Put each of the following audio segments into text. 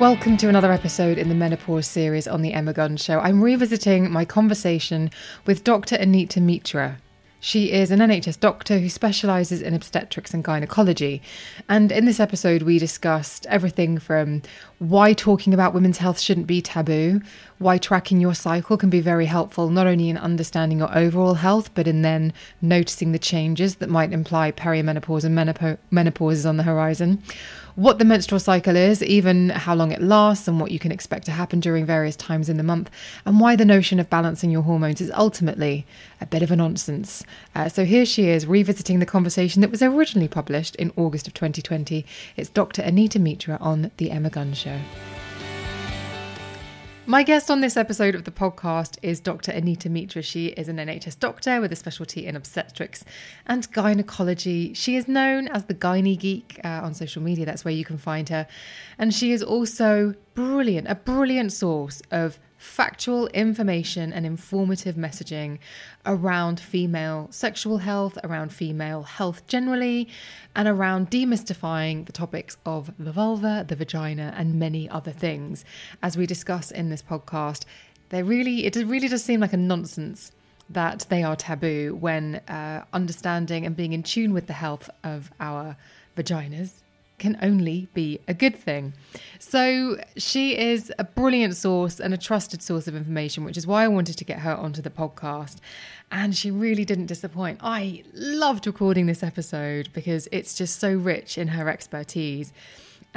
Welcome to another episode in the menopause series on the Emma Gunn Show. I'm revisiting my conversation with Dr. Anita Mitra. She is an NHS doctor who specialises in obstetrics and gynecology. And in this episode, we discussed everything from why talking about women's health shouldn't be taboo, why tracking your cycle can be very helpful, not only in understanding your overall health, but in then noticing the changes that might imply perimenopause and menop- menopause is on the horizon what the menstrual cycle is, even how long it lasts, and what you can expect to happen during various times in the month, and why the notion of balancing your hormones is ultimately a bit of a nonsense. Uh, so here she is revisiting the conversation that was originally published in August of 2020. It's Dr. Anita Mitra on The Emma Gunn Show. My guest on this episode of the podcast is Dr. Anita Mitra. She is an NHS doctor with a specialty in obstetrics and gynecology. She is known as the Gynae Geek uh, on social media. That's where you can find her. And she is also brilliant, a brilliant source of factual information and informative messaging around female sexual health, around female health generally, and around demystifying the topics of the vulva, the vagina, and many other things. As we discuss in this podcast, they really it really does seem like a nonsense that they are taboo when uh, understanding and being in tune with the health of our vaginas can only be a good thing. So she is a brilliant source and a trusted source of information, which is why I wanted to get her onto the podcast. And she really didn't disappoint. I loved recording this episode because it's just so rich in her expertise.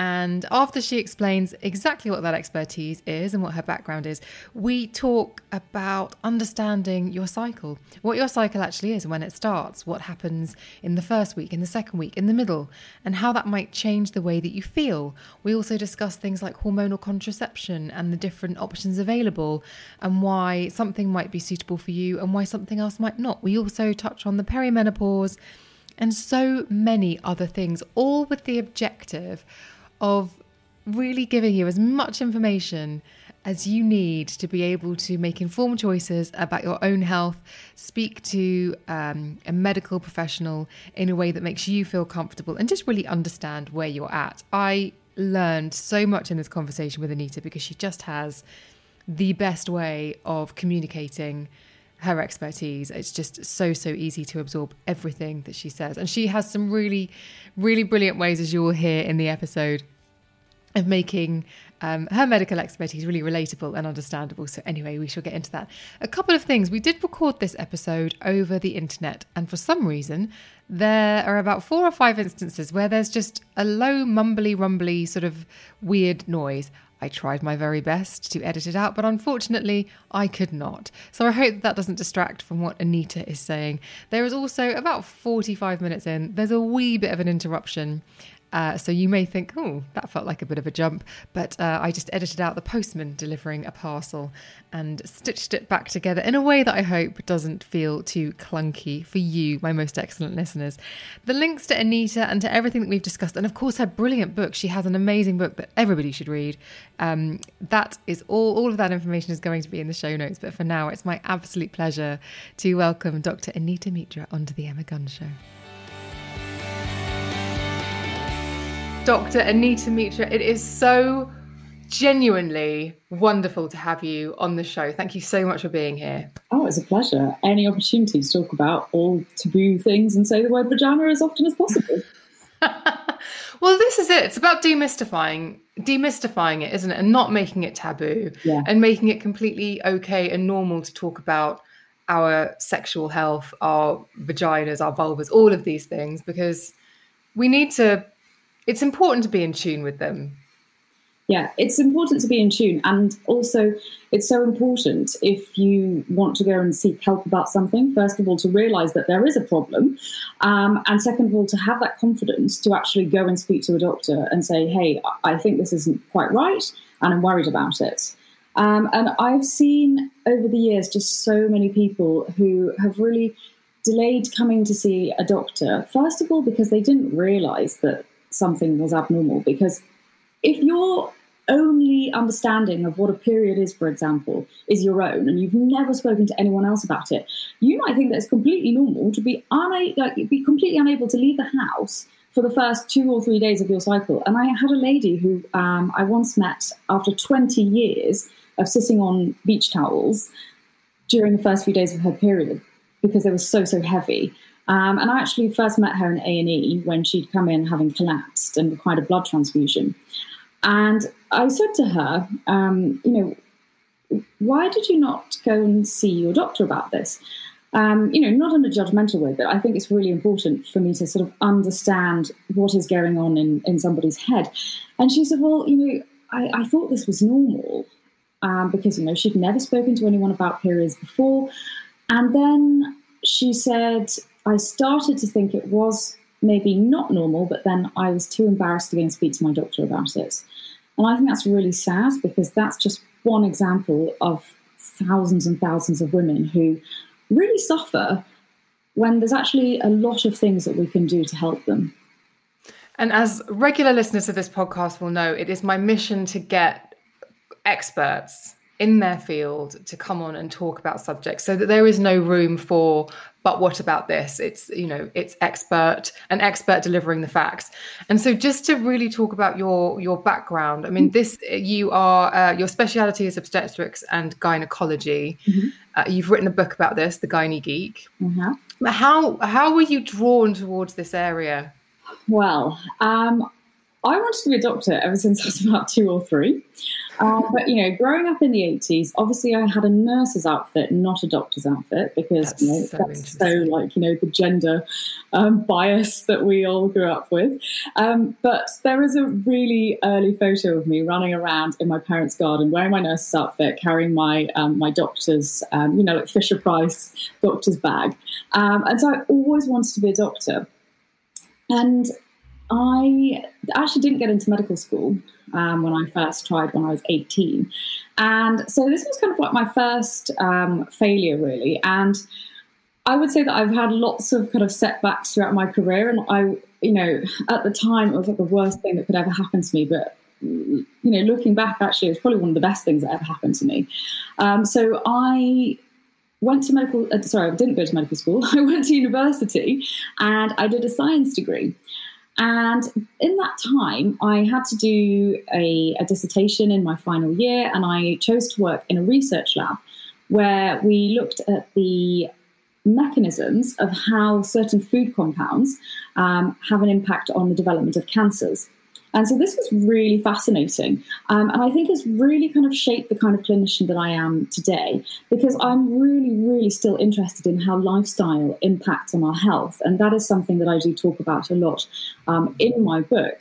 And after she explains exactly what that expertise is and what her background is, we talk about understanding your cycle, what your cycle actually is when it starts, what happens in the first week, in the second week, in the middle, and how that might change the way that you feel. We also discuss things like hormonal contraception and the different options available, and why something might be suitable for you and why something else might not. We also touch on the perimenopause and so many other things, all with the objective of really giving you as much information as you need to be able to make informed choices about your own health, speak to um, a medical professional in a way that makes you feel comfortable, and just really understand where you're at. I learned so much in this conversation with Anita because she just has the best way of communicating her expertise. It's just so, so easy to absorb everything that she says. And she has some really, really brilliant ways, as you will hear in the episode, of making um, her medical expertise really relatable and understandable. So, anyway, we shall get into that. A couple of things. We did record this episode over the internet, and for some reason, there are about four or five instances where there's just a low, mumbly, rumbly, sort of weird noise. I tried my very best to edit it out, but unfortunately, I could not. So I hope that, doesn't distract from what Anita is saying. There is also about 45 minutes in, there's a wee bit of an interruption. Uh, so you may think, oh, that felt like a bit of a jump, but uh, I just edited out the postman delivering a parcel and stitched it back together in a way that I hope doesn't feel too clunky for you, my most excellent listeners. The links to Anita and to everything that we've discussed, and of course her brilliant book. She has an amazing book that everybody should read. Um, that is all. All of that information is going to be in the show notes. But for now, it's my absolute pleasure to welcome Dr. Anita Mitra onto the Emma Gunn Show. Dr. Anita Mitra, it is so genuinely wonderful to have you on the show. Thank you so much for being here. Oh, it's a pleasure. Any opportunity to talk about all taboo things and say the word vagina as often as possible. well, this is it. It's about demystifying demystifying it, isn't it? And not making it taboo yeah. and making it completely okay and normal to talk about our sexual health, our vaginas, our vulvas, all of these things because we need to it's important to be in tune with them. yeah, it's important to be in tune. And also, it's so important if you want to go and seek help about something, first of all, to realize that there is a problem. Um, and second of all, to have that confidence to actually go and speak to a doctor and say, hey, I think this isn't quite right and I'm worried about it. Um, and I've seen over the years just so many people who have really delayed coming to see a doctor, first of all, because they didn't realize that something was abnormal. Because if your only understanding of what a period is, for example, is your own, and you've never spoken to anyone else about it, you might think that it's completely normal to be una- like, be completely unable to leave the house for the first two or three days of your cycle. And I had a lady who um, I once met after 20 years of sitting on beach towels during the first few days of her period because they were so so heavy. Um, and I actually first met her in A and E when she'd come in having collapsed and required a blood transfusion. And I said to her, um, you know, why did you not go and see your doctor about this? Um, you know, not in a judgmental way, but I think it's really important for me to sort of understand what is going on in, in somebody's head. And she said, well, you know, I, I thought this was normal um, because, you know, she'd never spoken to anyone about periods before. And then she said, I started to think it was maybe not normal, but then I was too embarrassed to go and speak to my doctor about it. And I think that's really sad because that's just one example of thousands and thousands of women who really suffer when there's actually a lot of things that we can do to help them. And as regular listeners of this podcast will know, it is my mission to get experts in their field to come on and talk about subjects so that there is no room for but what about this it's you know it's expert an expert delivering the facts and so just to really talk about your your background i mean this you are uh, your speciality is obstetrics and gynecology mm-hmm. uh, you've written a book about this the gynae geek mm-hmm. how how were you drawn towards this area well um I wanted to be a doctor ever since I was about two or three. Uh, but you know, growing up in the eighties, obviously I had a nurse's outfit, not a doctor's outfit, because that's you know so that's so like you know the gender um, bias that we all grew up with. Um, but there is a really early photo of me running around in my parents' garden, wearing my nurse's outfit, carrying my um, my doctor's, um, you know, like Fisher Price doctor's bag, um, and so I always wanted to be a doctor. And I actually didn't get into medical school um, when I first tried when I was 18. And so this was kind of like my first um, failure, really. And I would say that I've had lots of kind of setbacks throughout my career. And I, you know, at the time, it was like the worst thing that could ever happen to me. But, you know, looking back, actually, it was probably one of the best things that ever happened to me. Um, so I went to medical uh, sorry i didn't go to medical school i went to university and i did a science degree and in that time, I had to do a, a, dissertation in my final year, and I chose to work in a research lab where we looked at the mechanisms of how certain food compounds um, have an impact on the development of cancers. And so this was really fascinating. Um, and I think it's really kind of shaped the kind of clinician that I am today because I'm really, really still interested in how lifestyle impacts on our health. And that is something that I do talk about a lot um, in my book.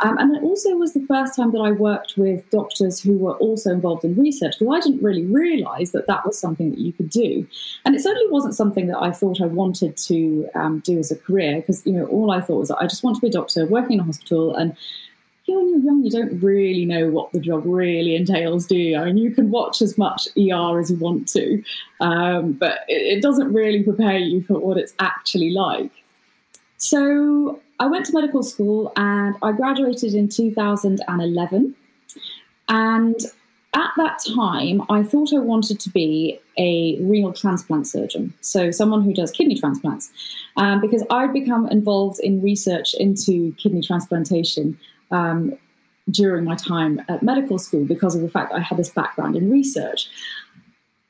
Um, and it also was the first time that I worked with doctors who were also involved in research because I didn't really realize that that was something that you could do. And it certainly wasn't something that I thought I wanted to um, do as a career because, you know, all I thought was I just want to be a doctor working in a hospital and know, when you're young, you don't really know what the job really entails, do you? I mean, you can watch as much ER as you want to, um, but it, it doesn't really prepare you for what it's actually like. So I went to medical school and I graduated in 2011. And at that time, I thought I wanted to be a renal transplant surgeon, so someone who does kidney transplants, um, because I'd become involved in research into kidney transplantation um, during my time at medical school because of the fact that I had this background in research.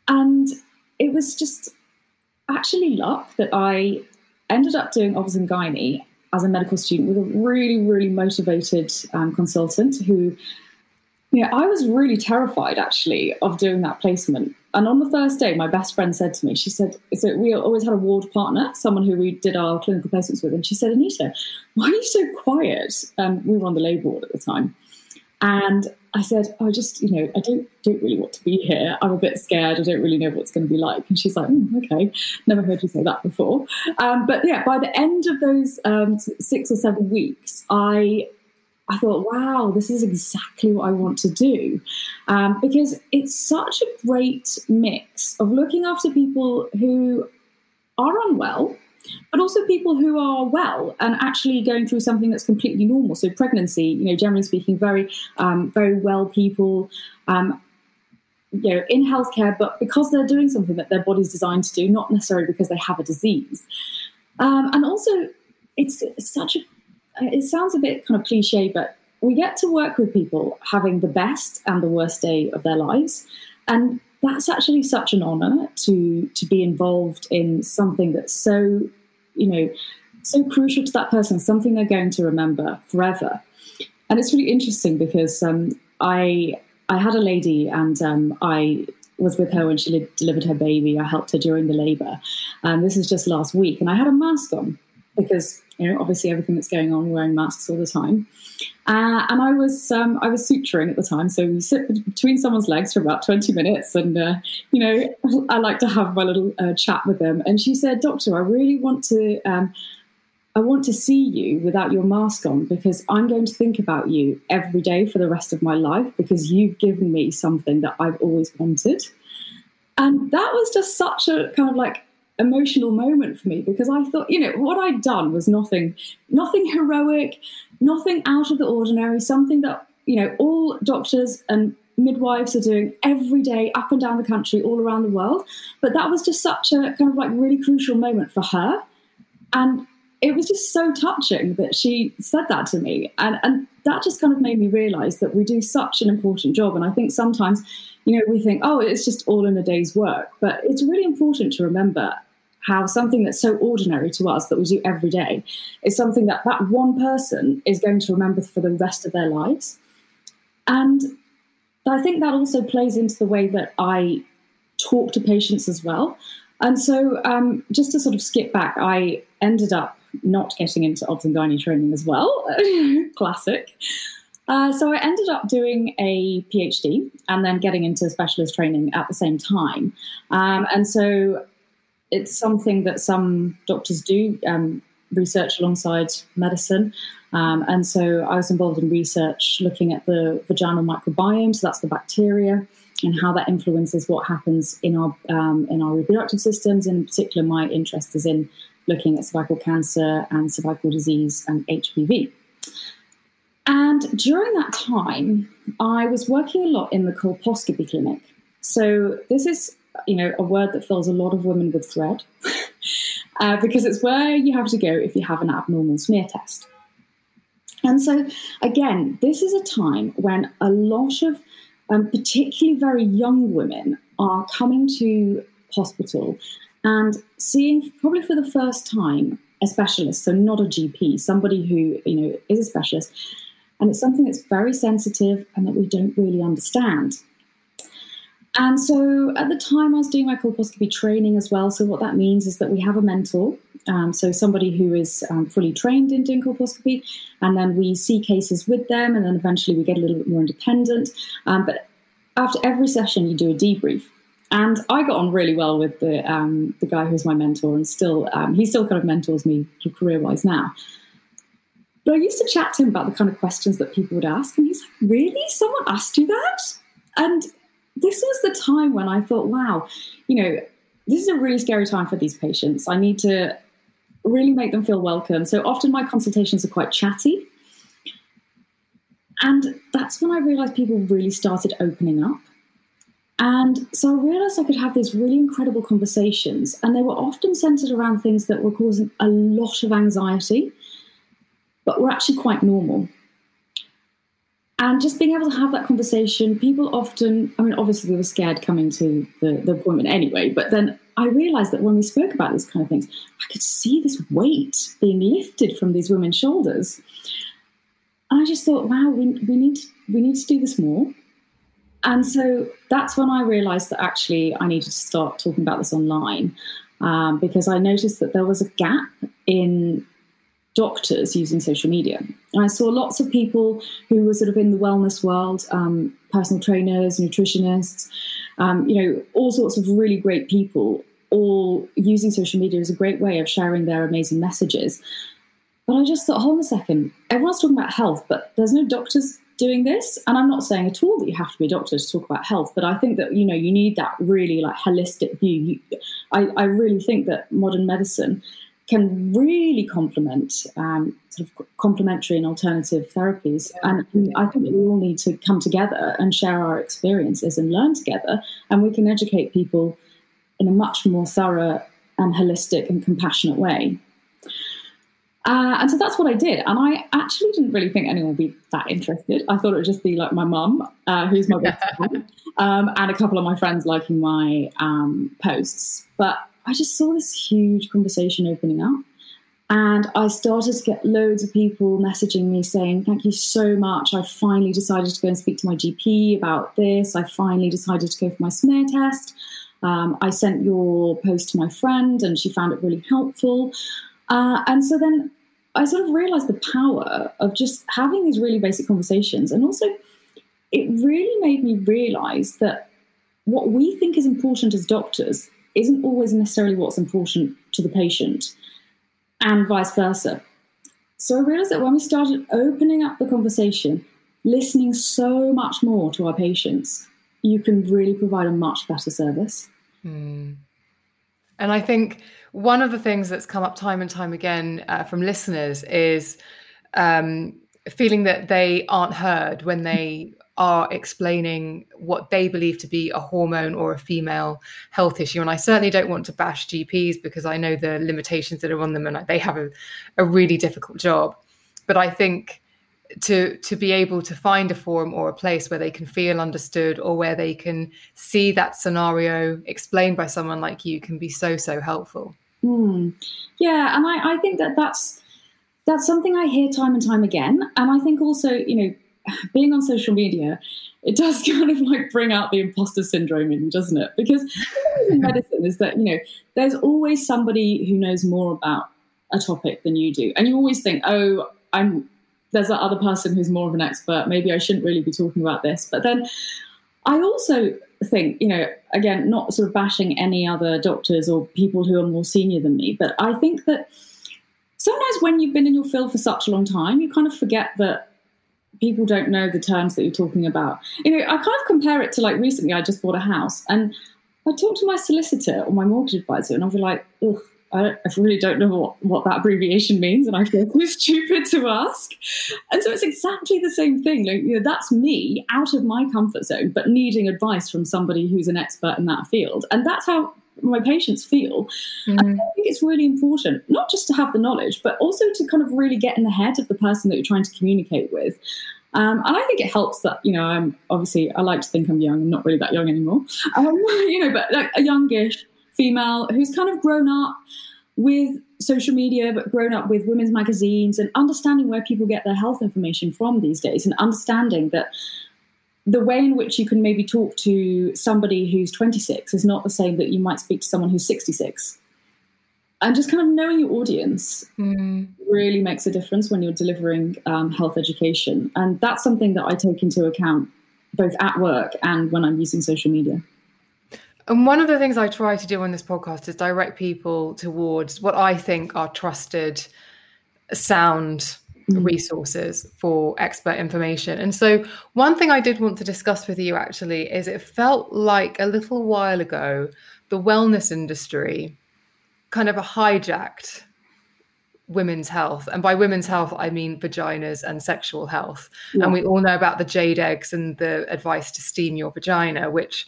And it was just actually luck that I ended up doing obs and gynae as a medical student with a really, really motivated um, consultant who yeah, I was really terrified actually of doing that placement. And on the first day, my best friend said to me, she said, so we always had a ward partner, someone who we did our clinical placements with. And she said, Anita, why are you so quiet? Um, we were on the labour ward at the time. And I said, "I oh, just, you know, I don't don't really want to be here. I'm a bit scared. I don't really know what it's going to be like." And she's like, mm, "Okay, never heard you say that before." Um, but yeah, by the end of those um, six or seven weeks, I I thought, "Wow, this is exactly what I want to do," um, because it's such a great mix of looking after people who are unwell but also people who are well and actually going through something that's completely normal. So pregnancy, you know, generally speaking, very um, very well people. Um, you know, in healthcare, but because they're doing something that their body's designed to do, not necessarily because they have a disease. Um, and also, it's, it's such a, it sounds a bit kind of cliche, but we get to work with people having the best and the worst day of their lives. And that's actually such an honor to to be involved in something that's so you know so crucial to that person something they're going to remember forever. And it's really interesting because um, i i had a lady and um, i was with her when she li- delivered her baby. I helped her during the labor. And this is just last week. And i had a mask on because you know obviously everything that's going on wearing masks all the time uh, and I was um, I was suturing at the time, so we sit between someone's legs for about twenty minutes, and uh, you know I like to have my little uh, chat with them. And she said, "Doctor, I really want to." Um, I want to see you without your mask on because I'm going to think about you every day for the rest of my life because you've given me something that I've always wanted. And that was just such a kind of like emotional moment for me because I thought, you know, what I'd done was nothing, nothing heroic, nothing out of the ordinary, something that, you know, all doctors and midwives are doing every day up and down the country, all around the world. But that was just such a kind of like really crucial moment for her. And it was just so touching that she said that to me. And, and that just kind of made me realize that we do such an important job. And I think sometimes, you know, we think, oh, it's just all in a day's work. But it's really important to remember how something that's so ordinary to us that we do every day is something that that one person is going to remember for the rest of their lives. And I think that also plays into the way that I talk to patients as well. And so, um, just to sort of skip back, I ended up not getting into obs and gynae training as well. Classic. Uh, so I ended up doing a PhD and then getting into specialist training at the same time. Um, and so it's something that some doctors do um, research alongside medicine. Um, and so I was involved in research looking at the vaginal microbiome, so that's the bacteria, and how that influences what happens in our um, in our reproductive systems. And in particular, my interest is in looking at cervical cancer and cervical disease and HPV. And during that time, I was working a lot in the colposcopy clinic. So this is you know, a word that fills a lot of women with dread uh, because it's where you have to go if you have an abnormal smear test. And so, again, this is a time when a lot of um, particularly very young women are coming to hospital and seeing, probably for the first time, a specialist, so not a GP, somebody who you know is a specialist, and it's something that's very sensitive and that we don't really understand. And so at the time, I was doing my colposcopy training as well. So, what that means is that we have a mentor, um, so somebody who is um, fully trained in doing colposcopy, and then we see cases with them, and then eventually we get a little bit more independent. Um, but after every session, you do a debrief. And I got on really well with the um, the guy who's my mentor, and still um, he still kind of mentors me career wise now. But I used to chat to him about the kind of questions that people would ask, and he's like, "Really? Someone asked you that?" And this was the time when I thought, wow, you know, this is a really scary time for these patients. I need to really make them feel welcome. So often my consultations are quite chatty. And that's when I realized people really started opening up. And so I realized I could have these really incredible conversations, and they were often centered around things that were causing a lot of anxiety, but were actually quite normal. And just being able to have that conversation people often i mean obviously they were scared coming to the, the appointment anyway but then i realized that when we spoke about these kind of things i could see this weight being lifted from these women's shoulders. And i just thought wow we, we need to, we need to do this more. And so that's when i realized that actually i needed to start talking about this online um, because i noticed that there was a gap in doctors using social media. And I saw lots of people who were sort of in the wellness world, um, personal trainers, nutritionists, um, you know, all sorts of really great people, all using social media as a great way of sharing their amazing messages. But I just thought, hold on a second, everyone's talking about health, but there's no doctors doing this. And I'm not saying at all that you have to be a doctor to talk about health, but I think that, you know, you need that really like holistic view. You, I, I really think that modern medicine can really complement um, sort of complementary and alternative therapies. And I think that we all need to come together and share our experiences and learn together, and we can educate people in a much more thorough and holistic and compassionate way. Uh, and so that's what I did. And I actually didn't really think anyone would be that interested. I thought it would just be like my mum, uh, who's my best friend, um, and a couple of my friends liking my um, posts. But I just saw this huge conversation opening up. And I started to get loads of people messaging me saying, Thank you so much. I finally decided to go and speak to my GP about this. I finally decided to go for my smear test. Um, I sent your post to my friend and she found it really helpful. Uh, and so then I sort of realized the power of just having these really basic conversations. And also, it really made me realize that what we think is important as doctors isn't always necessarily what's important to the patient, and vice versa. So I realized that when we started opening up the conversation, listening so much more to our patients, you can really provide a much better service. Mm. And I think one of the things that's come up time and time again uh, from listeners is um, feeling that they aren't heard when they are explaining what they believe to be a hormone or a female health issue. And I certainly don't want to bash GPs because I know the limitations that are on them and they have a, a really difficult job. But I think to to be able to find a forum or a place where they can feel understood or where they can see that scenario explained by someone like you can be so so helpful. Mm. Yeah, and I, I think that that's that's something I hear time and time again. And I think also, you know, being on social media, it does kind of like bring out the imposter syndrome in you, doesn't it? Because in medicine is that, you know, there's always somebody who knows more about a topic than you do. And you always think, oh, I'm there's that other person who's more of an expert. Maybe I shouldn't really be talking about this. But then I also think, you know, again, not sort of bashing any other doctors or people who are more senior than me, but I think that sometimes when you've been in your field for such a long time, you kind of forget that people don't know the terms that you're talking about. You know, I kind of compare it to like recently I just bought a house and I talked to my solicitor or my mortgage advisor and I'll be like, ugh, I, I, really don't know what, what that abbreviation means, and I feel too stupid to ask. And so it's exactly the same thing. Like, you know, that's me out of my comfort zone, but needing advice from somebody who's an expert in that field. And that's how my patients feel. Mm. I think it's really important, not just to have the knowledge, but also to kind of really get in the head of the person that you're trying to communicate with. Um, and I think it helps that, you know, I'm obviously, I like to think I'm young. I'm not really that young anymore. Um, you know, but like a youngish female who's kind of grown up with social media, but grown up with women's magazines and understanding where people get their health information from these days and understanding that the way in which you can maybe talk to somebody who's 26 is not the same that you might speak to someone who's 66. And just kind of knowing your audience mm. really makes a difference when you're delivering um, health education. And that's something that I take into account both at work and when I'm using social media. And one of the things I try to do on this podcast is direct people towards what I think are trusted, sound mm. resources for expert information. And so, one thing I did want to discuss with you actually is it felt like a little while ago, the wellness industry kind of hijacked women's health. And by women's health, I mean vaginas and sexual health. Yeah. And we all know about the jade eggs and the advice to steam your vagina, which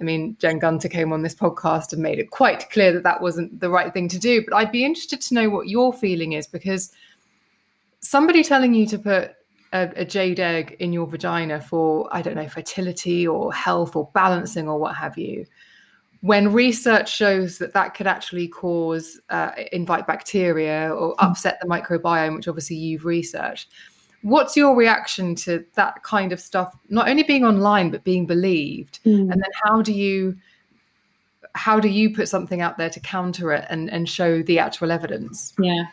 I mean, Jen Gunter came on this podcast and made it quite clear that that wasn't the right thing to do. But I'd be interested to know what your feeling is because somebody telling you to put a, a, jade egg in your vagina for, I don't know, fertility or health or balancing or what have you, when research shows that that could actually cause, uh, invite bacteria or hmm. upset the microbiome, which obviously you've researched what's your reaction to that kind of stuff not only being online but being believed mm. and then how do you how do you put something out there to counter it and, and show the actual evidence yeah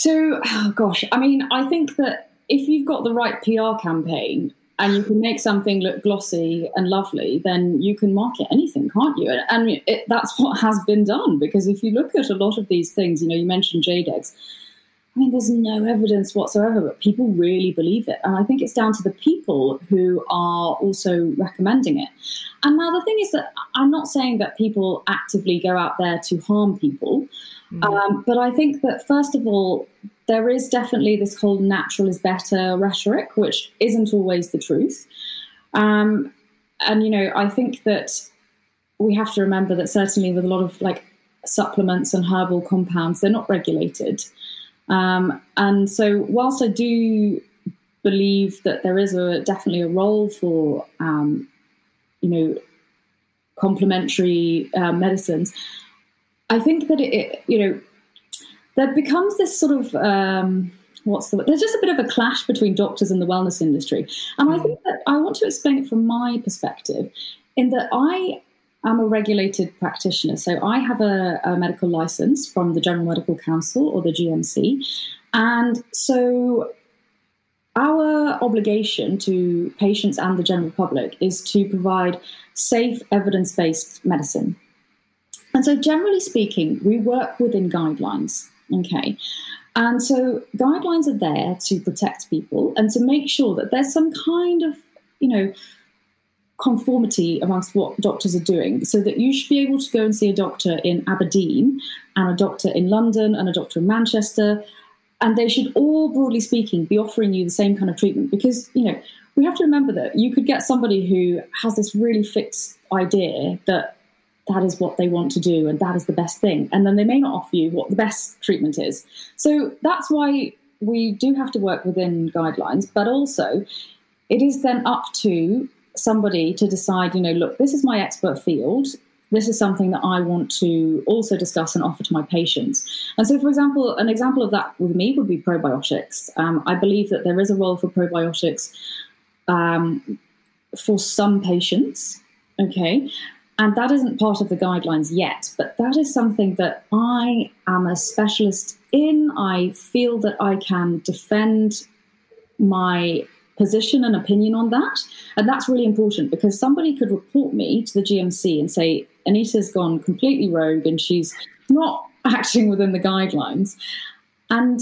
So, oh gosh, I mean, I think that if you've got the right PR campaign and you can make something look glossy and lovely, then you can market anything, can't you? And it, that's what has been done because if you look at a lot of these things, you know, you mentioned eggs. I mean, there's no evidence whatsoever, but people really believe it. And I think it's down to the people who are also recommending it. And now the thing is that I'm not saying that people actively go out there to harm people. Mm-hmm. Um, but I think that, first of all, there is definitely this whole natural is better rhetoric, which isn't always the truth. Um, and, you know, I think that we have to remember that certainly with a lot of like supplements and herbal compounds, they're not regulated. Um, and so, whilst I do believe that there is a definitely a role for, um, you know, complementary uh, medicines, I think that it, it, you know, there becomes this sort of um, what's the there's just a bit of a clash between doctors and the wellness industry, and I hmm. think that I want to explain it from my perspective, in that I I'm a regulated practitioner, so I have a, a, medical license from the General Medical Council or the GMC. And so our obligation to patients and the general public is to provide safe, evidence based medicine. And so, generally speaking, we work within guidelines. Okay. And so, guidelines are there to protect people and to make sure that there's some kind of, you know, conformity amongst what doctors are doing. So that you should be able to go and see a doctor in Aberdeen and a doctor in London and a doctor in Manchester. And they should all broadly speaking be offering you the same kind of treatment because you know we have to remember that you could get somebody who has this really fixed idea that that is what they want to do and that is the best thing. And then they may not offer you what the best treatment is. So that's why we do have to work within guidelines but also it is then up to somebody to decide, you know, look, this is my expert field. This is something that I want to also discuss and offer to my patients. And so, for example, an example of that with me would be probiotics. Um, I believe that there is a role for probiotics um, for some patients, okay? And that isn't part of the guidelines yet, but that is something that I am a specialist in. I feel that I can defend my position and opinion on that. And that's really important because somebody could report me to the GMC and say, Anita's gone completely rogue and she's not acting within the guidelines. And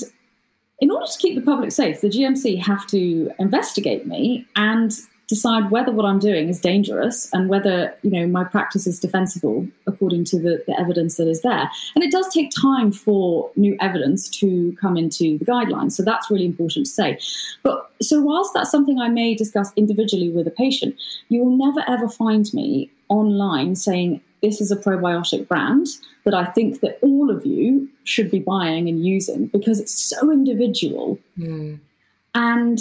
in order to keep the public safe, the GMC have to investigate me and decide whether what I'm doing is dangerous and whether you know my practice is defensible according to the, the evidence that is there. And it does take time for new evidence to come into the guidelines. So that's really important to say. But so whilst that's something I may discuss individually with a patient, you will never ever find me online saying this is a probiotic brand that I think that all of you should be buying and using because it's so individual. Mm. And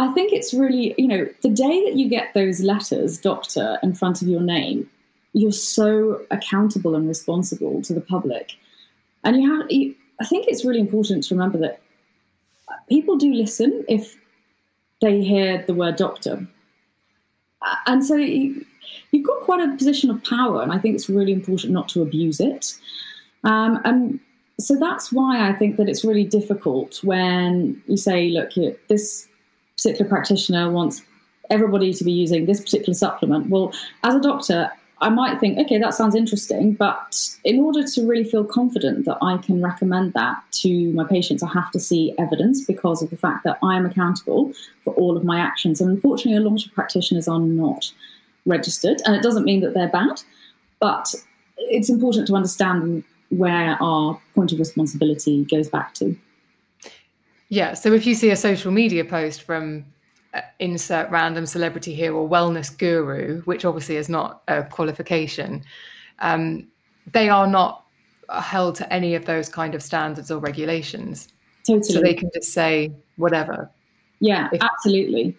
I think it's really, you know, the day that you get those letters, doctor, in front of your name, you're so accountable and responsible to the public. And you have, you, I think it's really important to remember that people do listen if they hear the word doctor. And so you, have got quite a position of power, and I think it's really important not to abuse it. Um, and so that's why I think that it's really difficult when you say, look, this particular practitioner wants everybody to be using this particular supplement. Well, as a doctor, I might think, okay, that sounds interesting, but in order to really feel confident that I can recommend that to my patients, I have to see evidence because of the fact that I am accountable for all of my actions. And unfortunately, a lot of practitioners are not registered, and it doesn't mean that they're bad, but it's important to understand where our point of responsibility goes back to. Yeah. So if you see a social media post from uh, insert random celebrity here or wellness guru, which obviously is not a qualification, um, they are not held to any of those kind of standards or regulations. Totally. So they can just say whatever. Yeah, if- absolutely.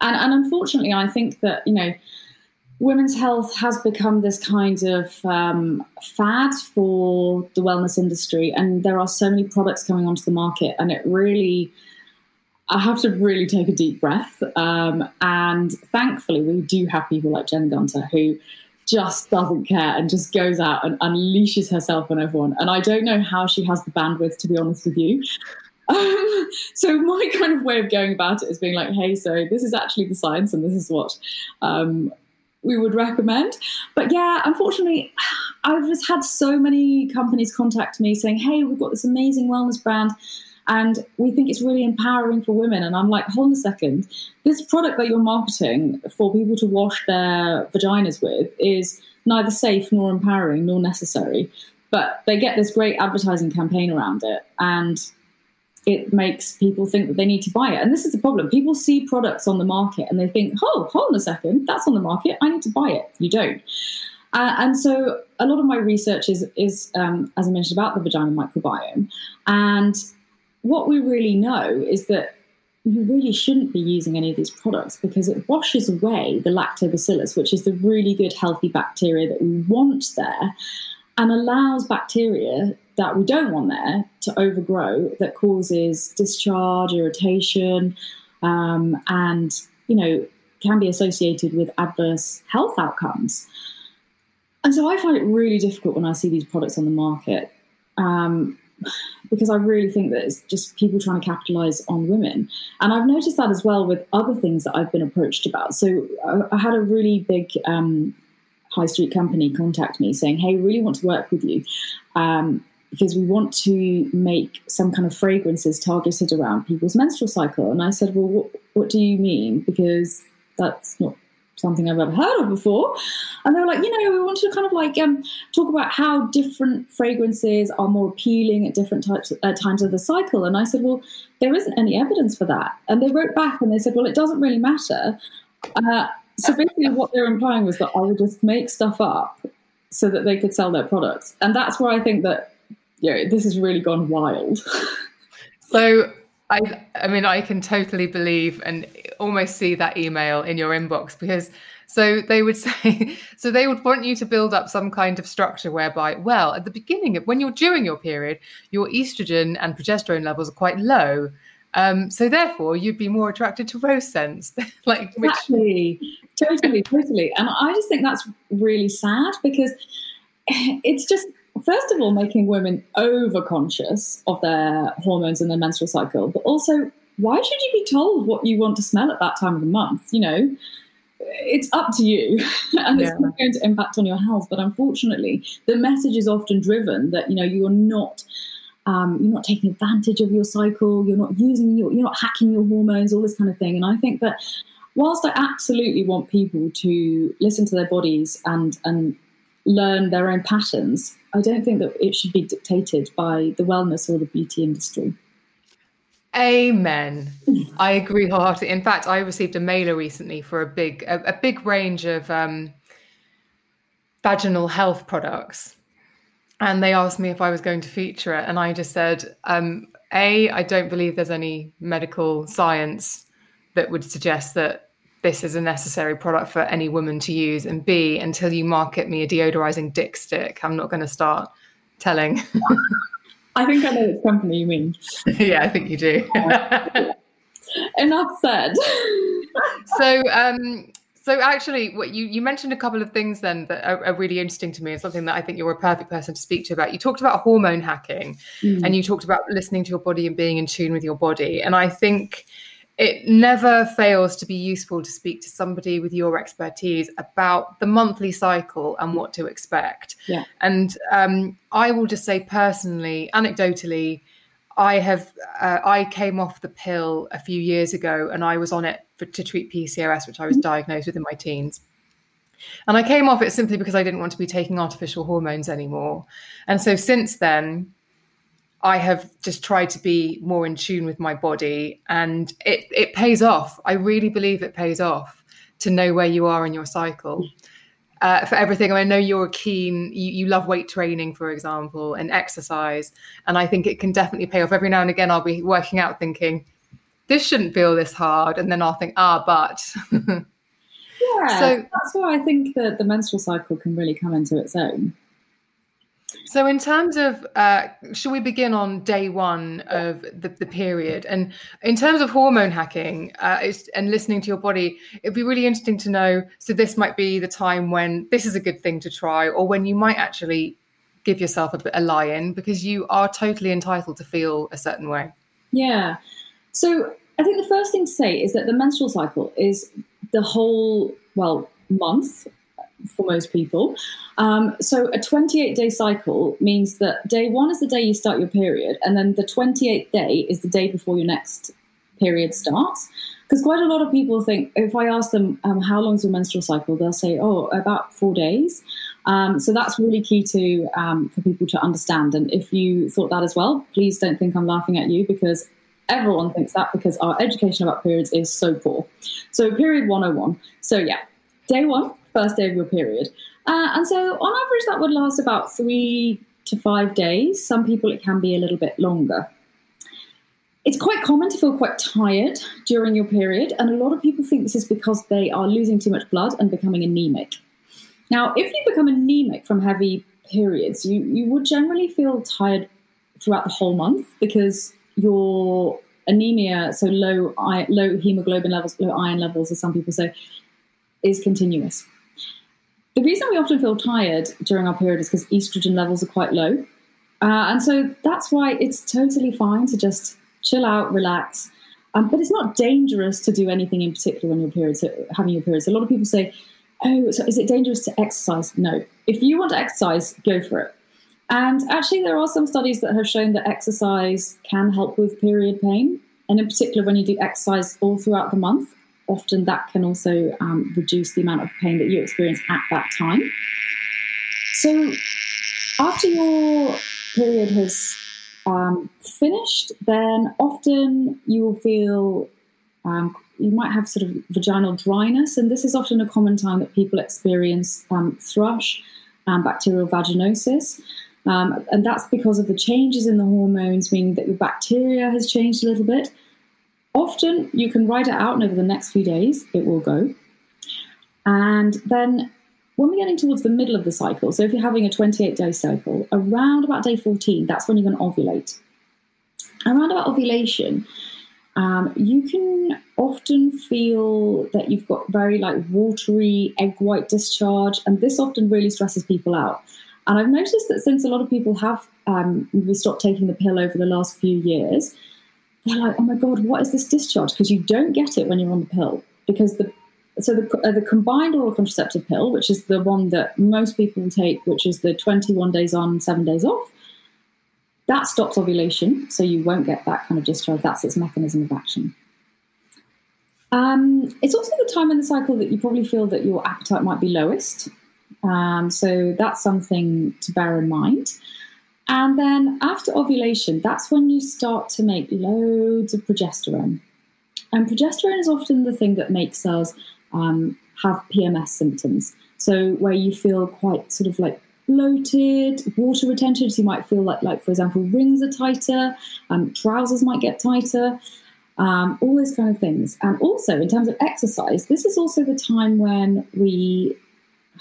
And, and unfortunately, I think that, you know, women's health has become this kind of um, fad for the wellness industry, and there are so many products coming onto the market, and it really. I have to really take a deep breath. Um, and thankfully, we do have people like Jen Gunter who just doesn't care and just goes out and unleashes herself on everyone. And I don't know how she has the bandwidth, to be honest with you. Um, so my kind of way of going about it is being like, hey, so this is actually the science, and this is what um, we would recommend. But yeah, unfortunately, I've just had so many companies contact me saying, hey, we've got this amazing wellness brand. And we think it's really empowering for women. And I'm like, hold on a second. This product that you're marketing for people to wash their vaginas with is neither safe nor empowering nor necessary. But they get this great advertising campaign around it. And it makes people think that they need to buy it. And this is the problem. People see products on the market and they think, oh, hold on a second, that's on the market. I need to buy it. You don't. Uh, and so a lot of my research is, is um, as I mentioned, about the vaginal microbiome. And what we really know is that you really shouldn't be using any of these products because it washes away the lactobacillus, which is the really good, healthy bacteria that we want there, and allows bacteria that we don't want there to overgrow that causes discharge, irritation, um, and you know can be associated with adverse health outcomes. And so I find it really difficult when I see these products on the market um, because I really think that it's just people trying to capitalize on women. And I've noticed that as well with other things that I've been approached about. So I, I had a really big um, high street company contact me saying, "Hey, we really want to work with you." Um, because we want to make some kind of fragrances targeted around people's menstrual cycle. And I said, Well, what, what do you mean? Because that's not something I've ever heard of before. And they were like, you know, we want to kind of like um, talk about how different fragrances are more appealing at different types uh, times of the cycle. And I said, well, there isn't any evidence for that. And they wrote back and they said, well, it doesn't really matter. Uh, so basically, what they're implying was that I would just make stuff up so that they could sell their products. And that's where I think that yeah, this has really gone wild. so I I mean I can totally believe and almost see that email in your inbox because so they would say so they would want you to build up some kind of structure whereby well at the beginning of when you're during your period your estrogen and progesterone levels are quite low. Um, so therefore you'd be more attracted to rose scents. Like which... exactly. Totally totally. And I just think that's really sad because it's just first of all, making women over conscious of their hormones and their menstrual cycle, but also, why should you be told what you want to smell at that time of the month? You know, it's up to you, and yeah. it's not going to impact on your health. But unfortunately, the message is often driven that you know you are not. Um, you're not taking advantage of your cycle. You're not using your, you're not hacking your hormones, all this kind of thing. And I think that whilst I absolutely want people to listen to their bodies and and learn their own patterns, I don't think that it should be dictated by the wellness or the beauty industry. Amen. I agree wholeheartedly. In fact, I received a mailer recently for a big a, a big range of um, vaginal health products, and they asked me if I was going to feature it, and I just said, um, "A, I don't believe there's any medical science that would suggest that this is a necessary product for any woman to use and b until you market me a deodorizing dick stick i'm not going to start telling. I think i know which company you mean. Yeah i think you do. Enough said. So um so actually what you you mentioned a couple of things then that are, are, really interesting to me and something that i think you're a perfect person to speak to about. You talked about hormone hacking mm. and you talked about listening to your body and being in tune with your body. And i think it never fails to be useful to speak to somebody with your expertise about the monthly cycle and what to expect. Yeah. And um, I will just say personally, anecdotally, I have uh, I came off the pill a few years ago, and I was on it for, to treat PCOS, which I was diagnosed with in my teens. And I came off it simply because I didn't want to be taking artificial hormones anymore. And so since then, I have just tried to be more in tune with my body and it, it pays off. I really believe it pays off to know where you are in your cycle. Uh, for everything, I mean, I know you're keen, you, you love weight training, for example, and exercise. And I think it can definitely pay off. Every now and again, I'll be working out thinking, this shouldn't feel this hard. And then I'll think, ah, but. yeah. So that's why I think that the menstrual cycle can really come into its own. So, in terms of, uh, should we begin on day one of the, the period? And in terms of hormone hacking uh, and listening to your body, it'd be really interesting to know. So, this might be the time when this is a good thing to try, or when you might actually give yourself a, a lie in because you are totally entitled to feel a certain way. Yeah. So, I think the first thing to say is that the menstrual cycle is the whole, well, month for most people. Um, so a 28 day cycle means that day one is the day you start your period, and then the 28th day is the day before your next period starts. Because quite a lot of people think, if I ask them um, how long is your menstrual cycle, they'll say, oh, about four days. Um, so that's really key to um, for people to understand. And if you thought that as well, please don't think I'm laughing at you because everyone thinks that because our education about periods is so poor. So period 101. So yeah, day one, first day of your period. Uh, and so, on average, that would last about three to five days. Some people, it can be a little bit longer. It's quite common to feel quite tired during your period, and a lot of people think this is because they are losing too much blood and becoming anemic. Now, if you become anemic from heavy periods, you, you would generally feel tired throughout the whole month because your anemia, so low low hemoglobin levels, low iron levels, as some people say, is continuous. The reason we often feel tired during our period is because estrogen levels are quite low. Uh, and so that's why it's totally fine to just chill out, relax. Um, but it's not dangerous to do anything in particular when you're period, so having your period. A lot of people say, oh, so is it dangerous to exercise? No. If you want to exercise, go for it. And actually, there are some studies that have shown that exercise can help with period pain. And in particular, when you do exercise all throughout the month, often that can also um, reduce the amount of pain that you experience at that time. So, after your period has um, finished, then often you will feel um, you might have sort of vaginal dryness, and this is often a common time that people experience um, thrush and bacterial vaginosis. Um, and that's because of the changes in the hormones, meaning that your bacteria has changed a little bit. Often you can write it out, and over the next few days, it will go. And then when we're getting towards the middle of the cycle, so if you're having a 28 day cycle, around about day 14, that's when you're going to ovulate. Around about ovulation, um, you can often feel that you've got very like watery egg white discharge, and this often really stresses people out. And I've noticed that since a lot of people have um, stopped taking the pill over the last few years, they're like, oh my God, what is this discharge? Because you don't get it when you're on the pill. Because the so the, uh, the combined oral contraceptive pill, which is the one that most people take, which is the 21 days on, seven days off, that stops ovulation. So you won't get that kind of discharge. That's its mechanism of action. Um, it's also the time in the cycle that you probably feel that your appetite might be lowest. Um, so that's something to bear in mind. And then after ovulation, that's when you start to make loads of progesterone. And progesterone is often the thing that makes us um, have PMS symptoms. So where you feel quite sort of like bloated, water retention. So you might feel like, like for example, rings are tighter, um, trousers might get tighter, um, all those kind of things. And also in terms of exercise, this is also the time when we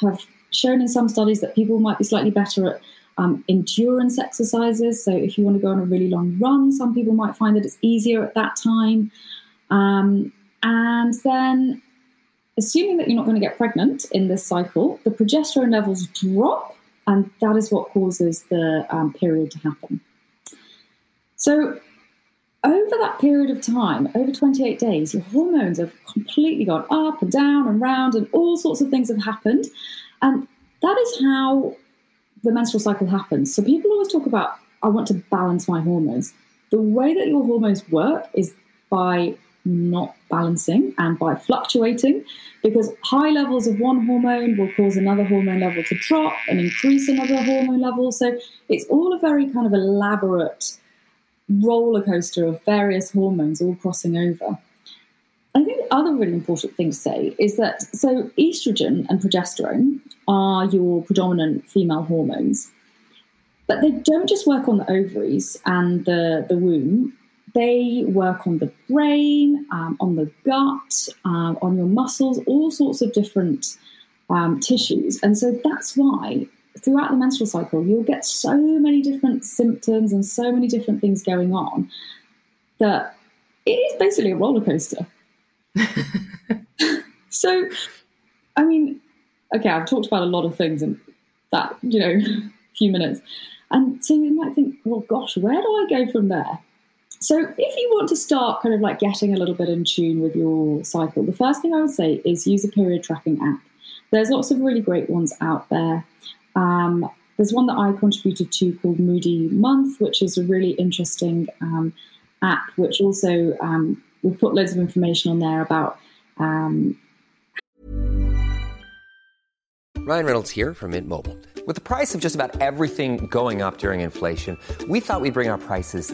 have shown in some studies that people might be slightly better at um, endurance exercises. So, if you want to go on a really long run, some people might find that it's easier at that time. Um, and then, assuming that you're not going to get pregnant in this cycle, the progesterone levels drop, and that is what causes the um, period to happen. So, over that period of time, over 28 days, your hormones have completely gone up and down and round, and all sorts of things have happened. And that is how the menstrual cycle happens. So people always talk about, I want to balance my hormones. The way that your hormones work is by not balancing and by fluctuating because high levels of one hormone will cause another hormone level to drop and increase another hormone level. So it's all a very kind of elaborate roller coaster of various hormones all crossing over. I think the other really important thing to say is that so estrogen and progesterone are your predominant female hormones, but they don't just work on the ovaries and the, the womb. They work on the brain, um, on the gut, um, on your muscles, all sorts of different um, tissues. And so that's why throughout the menstrual cycle, you'll get so many different symptoms and so many different things going on that it is basically a roller coaster. so, I mean, okay, I've talked about a lot of things in that, you know, few minutes. And so you might think, well, gosh, where do I go from there? So, if you want to start kind of like getting a little bit in tune with your cycle, the first thing I would say is use a period tracking app. There's lots of really great ones out there. Um, there's one that I contributed to called Moody Month, which is a really interesting um, app, which also um, we've put loads of information on there about. Um, Ryan Reynolds here from Mint Mobile. With the price of just about everything going up during inflation, we thought we'd bring our prices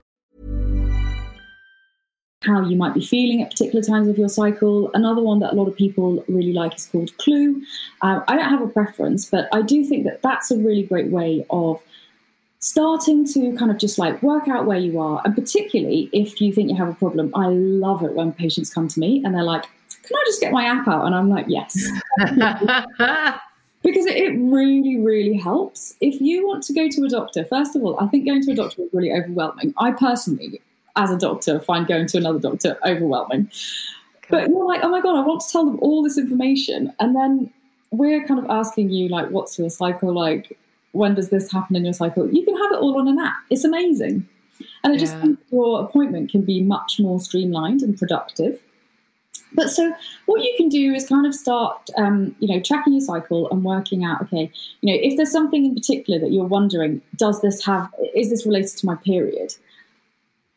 how you might be feeling at particular times of your cycle. Another one that a lot of people really like is called Clue. Uh, I don't have a preference, but I do think that that's a really great way of starting to kind of just like work out where you are. And particularly if you think you have a problem, I love it when patients come to me and they're like, can I just get my app out? And I'm like, yes. because it, it really, really helps. If you want to go to a doctor, first of all, I think going to a doctor is really overwhelming. I personally as a doctor, find going to another doctor overwhelming. But you're like, oh my God, I want to tell them all this information. And then we're kind of asking you, like, what's your cycle like? When does this happen in your cycle? You can have it all on an app. It's amazing. And it just Yeah. means your appointment can be much more streamlined and productive. But so what you can do is kind of start, um, you know, tracking your cycle and working out, okay, you know, if there's something in particular that you're wondering, does this have, is this related to my period?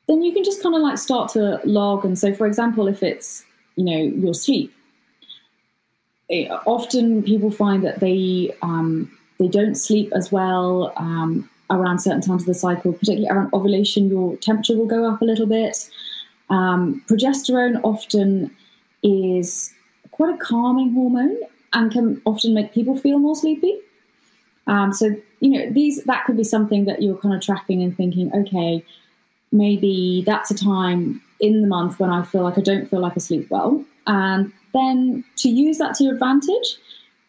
Then you can just kind of like start to log. And so, for example, if it's you know your sleep, it, often people find that they um, they don't sleep as well um, around certain times of the cycle, particularly around ovulation. Your temperature will go up a little bit. Um, progesterone often is quite a calming hormone and can often make people feel more sleepy. Um, so you know these that could be something that you're kind of tracking and thinking, okay, maybe that's a time in the month when I feel like I don't feel like I sleep well. And then to use that to your advantage,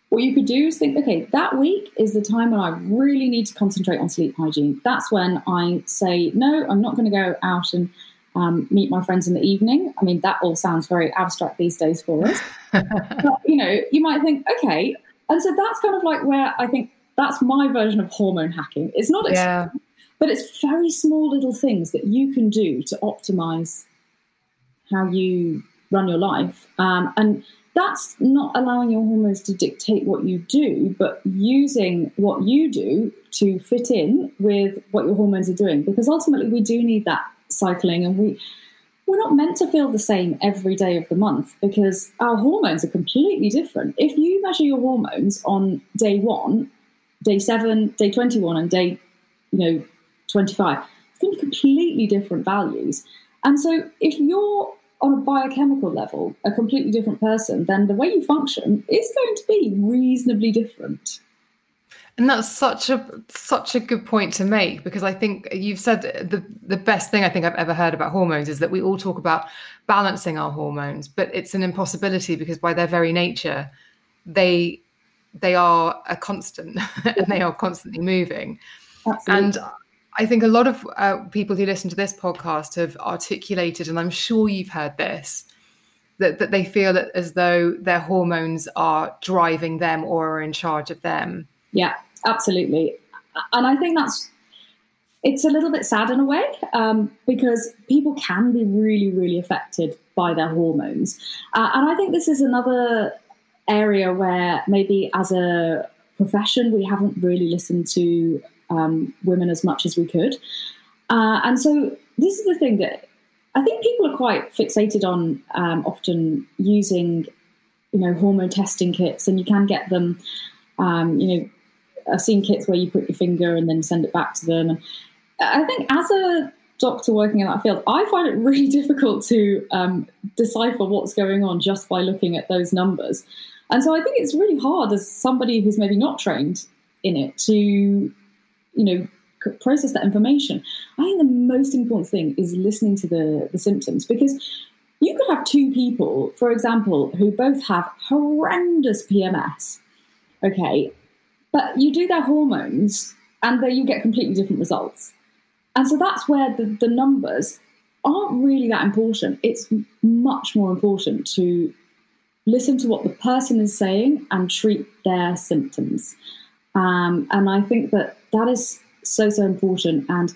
what you could do is think, okay, that week is the time when I really need to concentrate on sleep hygiene. That's when I say, no, I'm not going to go out and um, meet my friends in the evening. I mean, that all sounds very abstract these days for us. but, you know, you might think, okay. And so that's kind of like where I think that's my version of hormone hacking. It's not yeah. But it's very small little things that you can do to optimize how you run your life. Um, and that's not allowing your hormones to dictate what you do, but using what you do to fit in with what your hormones are doing. Because ultimately, we do need that cycling, and we we're not meant to feel the same every day of the month because our hormones are completely different. If you measure your hormones on day one, day seven, day twenty-one, and day you know 25 it's going to be completely different values and so if you're on a biochemical level a completely different person then the way you function is going to be reasonably different And that's such a such a good point to make because I think you've said the the best thing I think I've ever heard about hormones is that we all talk about balancing our hormones, but it's an impossibility because by their very nature, they they are a constant and they are constantly moving. Absolutely. And I think a lot of uh, people who listen to this podcast have articulated, and I'm sure you've heard this, that, that they feel that as though their hormones are driving them or are in charge of them. Yeah, absolutely. And I think that's it's a little bit sad in a way um, because people can be really, really affected by their hormones. Uh, and I think this is another area where maybe as a profession we haven't really listened to um, women as much as we could. Uh, and so this is the thing that I think people are quite fixated on um, often using, you know, hormone testing kits, and you can get them, um, you know, I've seen kits where you put your finger and then send it back to them. And I think as a doctor working in that field, I find it really difficult to um, decipher what's going on just by looking at those numbers. And so I think it's really hard as somebody who's maybe not trained in it to, you know, process that information. I think the most important thing is listening to the, the symptoms because you could have two people, for example, who both have horrendous PMS, okay, but you do their hormones and then you get completely different results. And so that's where the, the numbers aren't really that important. It's much more important to listen to what the person is saying and treat their symptoms. Um, and I think that that is so, so important. And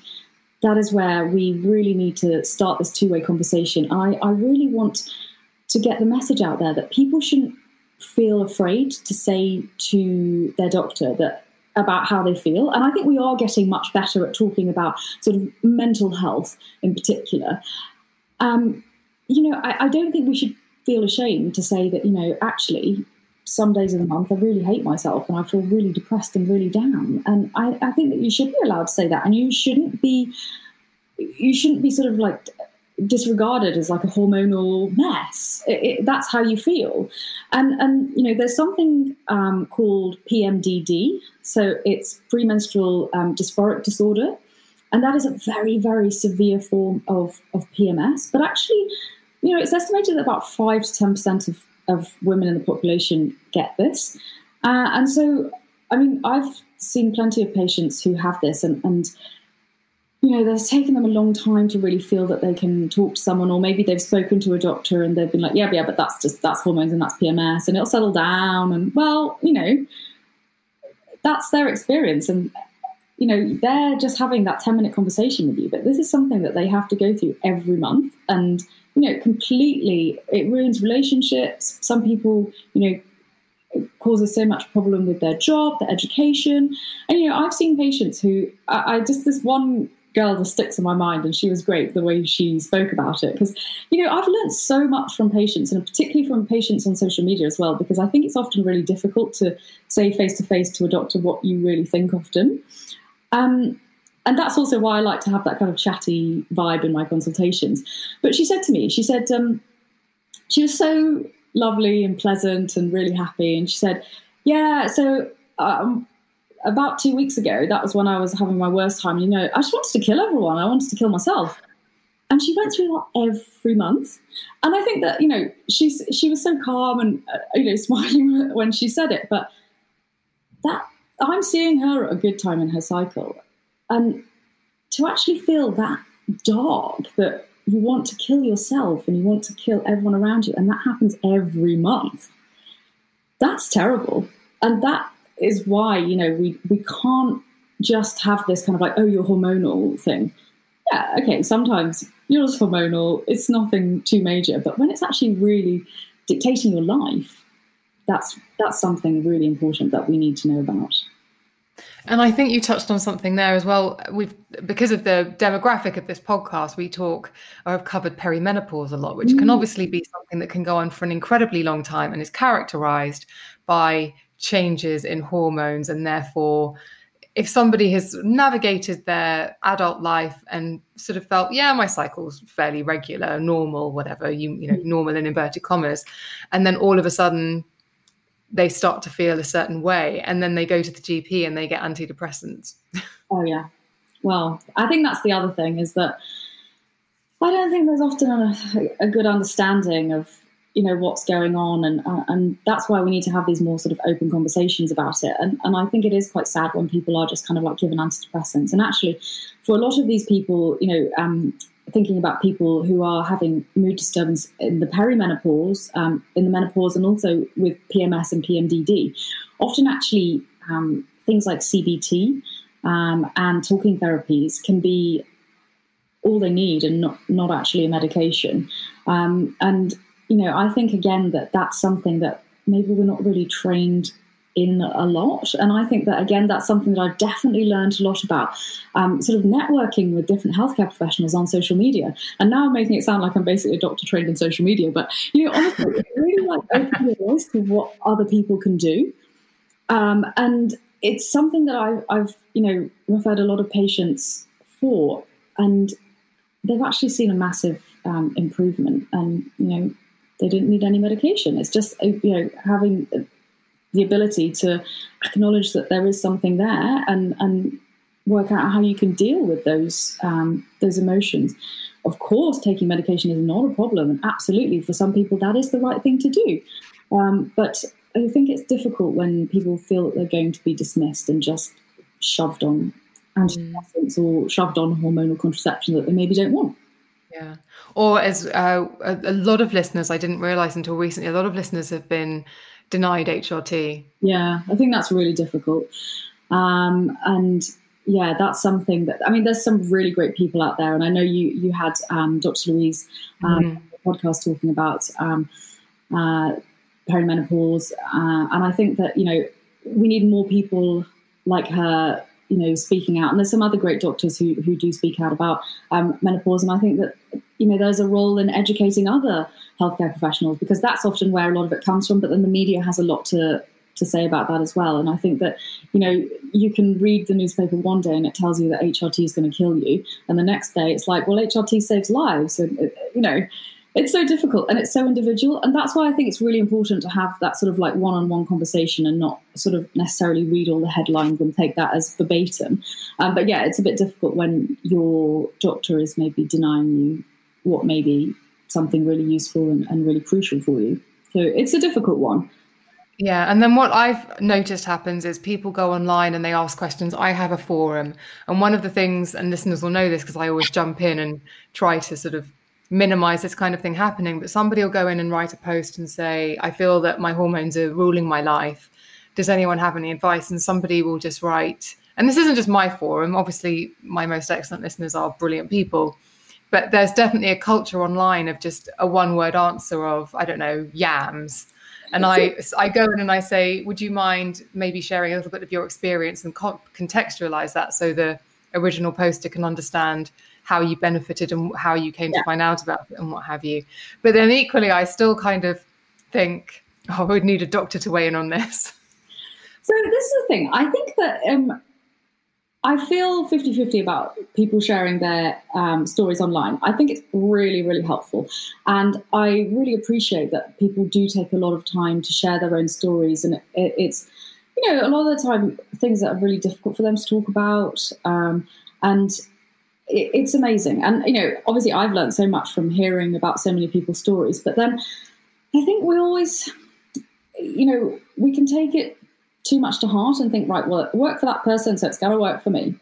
that is where we really need to start this two way conversation. I, I really want to get the message out there that people shouldn't feel afraid to say to their doctor that about how they feel. And I think we are getting much better at talking about sort of mental health in particular. Um, you know, I, I don't think we should feel ashamed to say that, you know, actually, some days of the month I really hate myself and I feel really depressed and really down. And I, I think that you should be allowed to say that. And you shouldn't be you shouldn't be sort of like disregarded as like a hormonal mess. It, it, that's how you feel, and and you know there's something um, called PMDD, so it's premenstrual um, dysphoric disorder, and that is a very very severe form of of PMS. But actually, you know, it's estimated that about five to ten percent of of women in the population get this, uh, and so I mean I've seen plenty of patients who have this, and and you know, it's taken them a long time to really feel that they can talk to someone, or maybe they've spoken to a doctor and they've been like, yeah, yeah, but that's just that's hormones and that's PMS, and it'll settle down. And well, you know, that's their experience, and you know, they're just having that ten minute conversation with you. But this is something that they have to go through every month, and you know, completely it ruins relationships. Some people, you know, causes so much problem with their job, their education. And you know, I've seen patients who I, I just this one girl that sticks in my mind, and she was great the way she spoke about it. Because, you know, I've learned so much from patients, and particularly from patients on social media as well, because I think it's often really difficult to say face to face to a doctor what you really think often. Um, and that's also why I like to have that kind of chatty vibe in my consultations. But she said to me, she said, um, she was so lovely and pleasant and really happy. And she said, Yeah, so um, about two weeks ago, that was when I was having my worst time. You know, I just wanted to kill everyone. I wanted to kill myself. And she went through that every month. And I think that, you know, she's, she was so calm and, uh, you know, smiling when she said it. But that I'm seeing her at a good time in her cycle. And to actually feel that dark that you want to kill yourself and you want to kill everyone around you, and that happens every month, that's terrible. And that is why you know we we can't just have this kind of like oh you're hormonal thing. Yeah, okay, sometimes you're just hormonal. It's nothing too major, but when it's actually really dictating your life, that's that's something really important that we need to know about. And I think you touched on something there as well. We've because of the demographic of this podcast, we talk or have covered perimenopause a lot, which mm. can obviously be something that can go on for an incredibly long time and is characterized by changes in hormones and therefore if somebody has navigated their adult life and sort of felt yeah my cycle's fairly regular normal whatever you you know mm. normal in inverted commas and then all of a sudden they start to feel a certain way and then they go to the gp and they get antidepressants. Oh yeah. Well i think that's the other thing is that i don't think there's often a, a good understanding of you know what's going on and uh, and that's why we need to have these more sort of open conversations about it. And and I think it is quite sad when people are just kind of like given antidepressants. And actually for a lot of these people you know um, thinking about people who are having mood disturbance in the perimenopause um, in the menopause and also with PMS and PMDD often actually um, things like CBT um, and talking therapies can be all they need and not not actually a medication. Um, and you know, I think again that that's something that maybe we're not really trained in a lot. And I think that, again, that's something that I've definitely learned a lot about um, sort of networking with different healthcare professionals on social media. And now I'm making it sound like I'm basically a doctor trained in social media. But, you know, honestly, really like open your eyes to what other people can do. Um, and it's something that I've, I've, you know, referred a lot of patients for. And they've actually seen a massive um, improvement, and you know they didn't need any medication. It's just you know having the ability to acknowledge that there is something there and and work out how you can deal with those um, those emotions. Of course, taking medication is not a problem, and absolutely for some people that is the right thing to do. Um, but I think it's difficult when people feel that they're going to be dismissed and just shoved on antidepressants mm. or shoved on hormonal contraception that they maybe don't want. Yeah. Or as uh, a, a, lot of listeners, I didn't realize until recently, a lot of listeners have been denied HRT. Yeah, I think that's really difficult. Um, and yeah, that's something that I mean. There's some really great people out there, and I know you you had um, Dr. Louise um, mm podcast talking about um, uh, perimenopause, uh, and I think that you know we need more people like her you know, speaking out. And there's some other great doctors who, who do speak out about um, menopause. And I think that, you know, there's a role in educating other healthcare professionals because that's often where a lot of it comes from. But then the media has a lot to, to say about that as well. And I think that, you know, you can read the newspaper one day and it tells you that HRT is going to kill you. And the next day it's like, well, HRT saves lives. And, you know, it's so difficult and it's so individual and that's why i think it's really important to have that sort of like one-on-one conversation and not sort of necessarily read all the headlines and take that as verbatim um, but yeah it's a bit difficult when your doctor is maybe denying you what may be something really useful and, and really crucial for you so it's a difficult one yeah, and then what I've noticed happens is people go online and they ask questions. I have a forum, and one of the things, and listeners will know this because I always jump in and try to sort of minimize this kind of thing happening. But somebody will go in and write a post and say, I feel that my hormones are ruling my life. Does anyone have any advice? And somebody will just write, and this isn't just my forum. Obviously, my most excellent listeners are brilliant people. But there's definitely a culture online of just a one word answer of, I don't know, yams. And I, I go in and I say, would you mind maybe sharing a little bit of your experience and contextualize that so the original poster can understand how you benefited and how you came yeah. to find out about it and what have you. But then equally, I still kind of think, oh, I would need a doctor to weigh in on this. So this is the thing. I think that um, I feel 50 50 about people sharing their um, stories online. I think it's really, really helpful. And I really appreciate that people do take a lot of time to share their own stories. And it, it's, you know, a lot of the time things that are really difficult for them to talk about. Um, and it's amazing. And, you know, obviously I've learned so much from hearing about so many people's stories, but then I think we always, you know, we can take it too much to heart and think, right, well, it worked for that person, so it's got to work for me.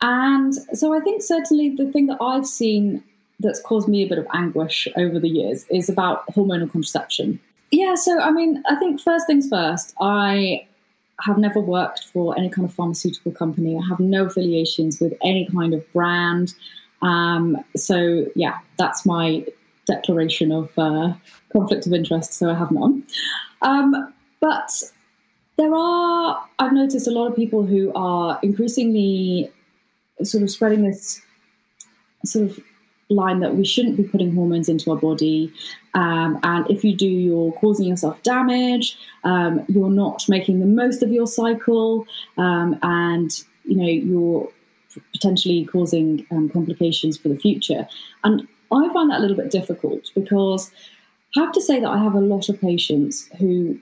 And so I think certainly the thing that I've seen that's caused me a bit of anguish over the years is about hormonal contraception. Yeah, so I mean, I think first things first, I have never worked for any kind of pharmaceutical company. I have no affiliations with any kind of brand. Um, so, yeah, that's my declaration of uh, conflict of interest. So, I have none. Um, but there are, I've noticed a lot of people who are increasingly sort of spreading this sort of line that we shouldn't be putting hormones into our body. Um, and if you do, you're causing yourself damage. Um, you're not making the most of your cycle, um, and you know you're potentially causing um, complications for the future. And I find that a little bit difficult because I have to say that I have a lot of patients who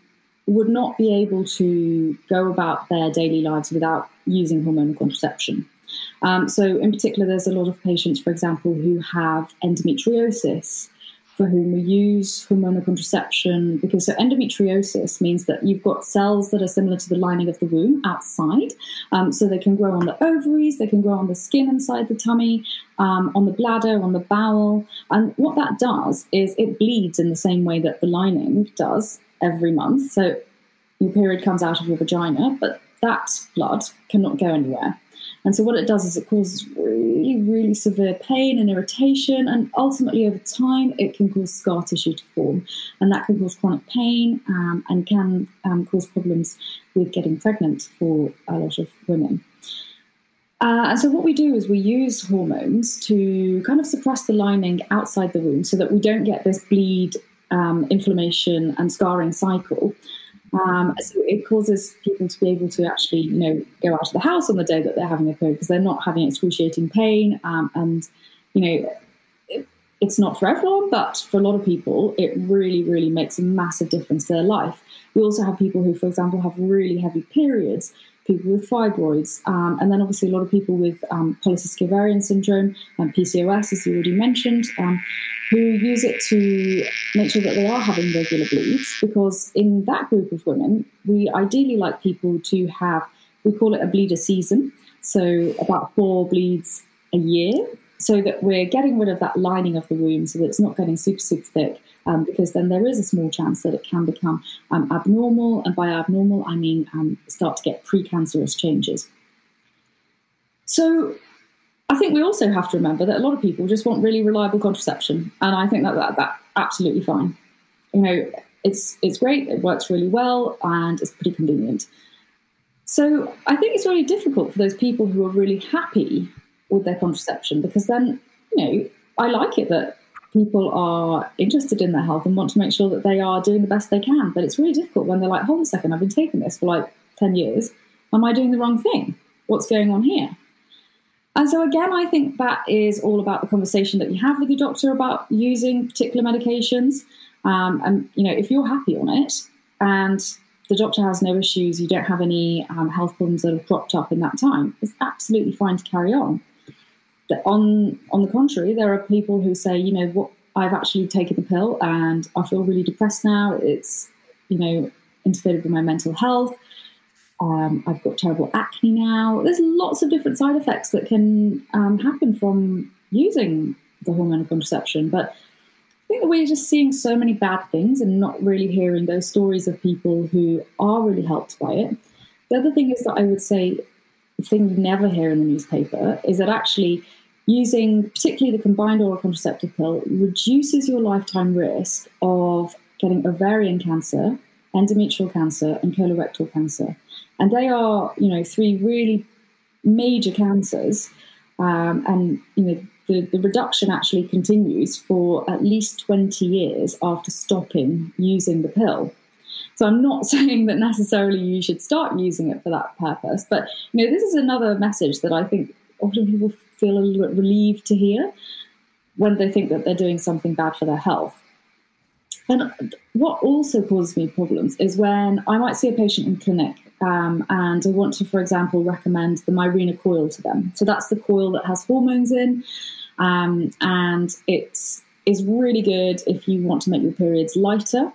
would not be able to go about their daily lives without using hormonal contraception. Um, so, in particular, there's a lot of patients, for example, who have endometriosis, for whom we use hormonal contraception because so endometriosis means that you've got cells that are similar to the lining of the womb outside. Um, so they can grow on the ovaries, they can grow on the skin inside the tummy, um, on the bladder, on the bowel. And what that does is it bleeds in the same way that the lining does every month. So your period comes out of your vagina, but that blood cannot go anywhere. And so what it does is it causes really, really severe pain and irritation, and ultimately over time it can cause scar tissue to form, and that can cause chronic pain um, and can um, cause problems with getting pregnant for a lot of women. Uh, and so what we do is we use hormones to kind of suppress the lining outside the womb so that we don't get this bleed, um, inflammation, and scarring cycle. Um, so it causes people to be able to actually, you know, go out of the house on the day that they're having a period because they're not having excruciating pain um, and you know, it, it's not for everyone, but for a lot of people, it really, really makes a massive difference to their life. We also have people who, for example, have really heavy periods, people with fibroids, um, and then obviously a lot of people with um, polycystic ovarian syndrome and PCOS, as you already mentioned, um, who use it to make sure that they are having regular bleeds. Because in that group of women, we ideally like people to have, we call it a bleeder season, so about four bleeds a year so that we're getting rid of that lining of the womb so that it's not getting super, super thick, um, because then there is a small chance that it can become um, abnormal. And by abnormal, I mean um, start to get precancerous changes. So I think we also have to remember that a lot of people just want really reliable contraception. And I think that, that that's absolutely fine. You know, it's, it's great, it works really well, and it's pretty convenient. So I think it's really difficult for those people who are really happy with their contraception because then, you know, I like it that people are interested in their health and want to make sure that they are doing the best they can. But it's really difficult when they're like, hold a second, I've been taking this for like 10 years. Am I doing the wrong thing? What's going on here? And so, again, I think that is all about the conversation that you have with your doctor about using particular medications. Um, and, you know, if you're happy on it and the doctor has no issues, you don't have any um, health problems that have cropped up in that time, it's absolutely fine to carry on on on the contrary, there are people who say, you know, what I've actually taken the pill and I feel really depressed now. It's you know interfered with my mental health. Um, I've got terrible acne now. There's lots of different side effects that can um, happen from using the hormonal contraception, but I think that we're just seeing so many bad things and not really hearing those stories of people who are really helped by it. The other thing is that I would say thing you never hear in the newspaper is that actually using particularly the combined oral contraceptive pill reduces your lifetime risk of getting ovarian cancer, endometrial cancer, and colorectal cancer. And they are, you know, three really major cancers. Um, and, you know, the, the reduction actually continues for at least 20 years after stopping using the pill. So I'm not saying that necessarily you should start using it for that purpose, but you know, this is another message that I think often people feel a little bit relieved to hear when they think that they're doing something bad for their health. And what also causes me problems is when I might see a patient in clinic um, and I want to, for example, recommend the Mirena coil to them. So that's the coil that has hormones in, um, and it is really good if you want to make your periods lighter.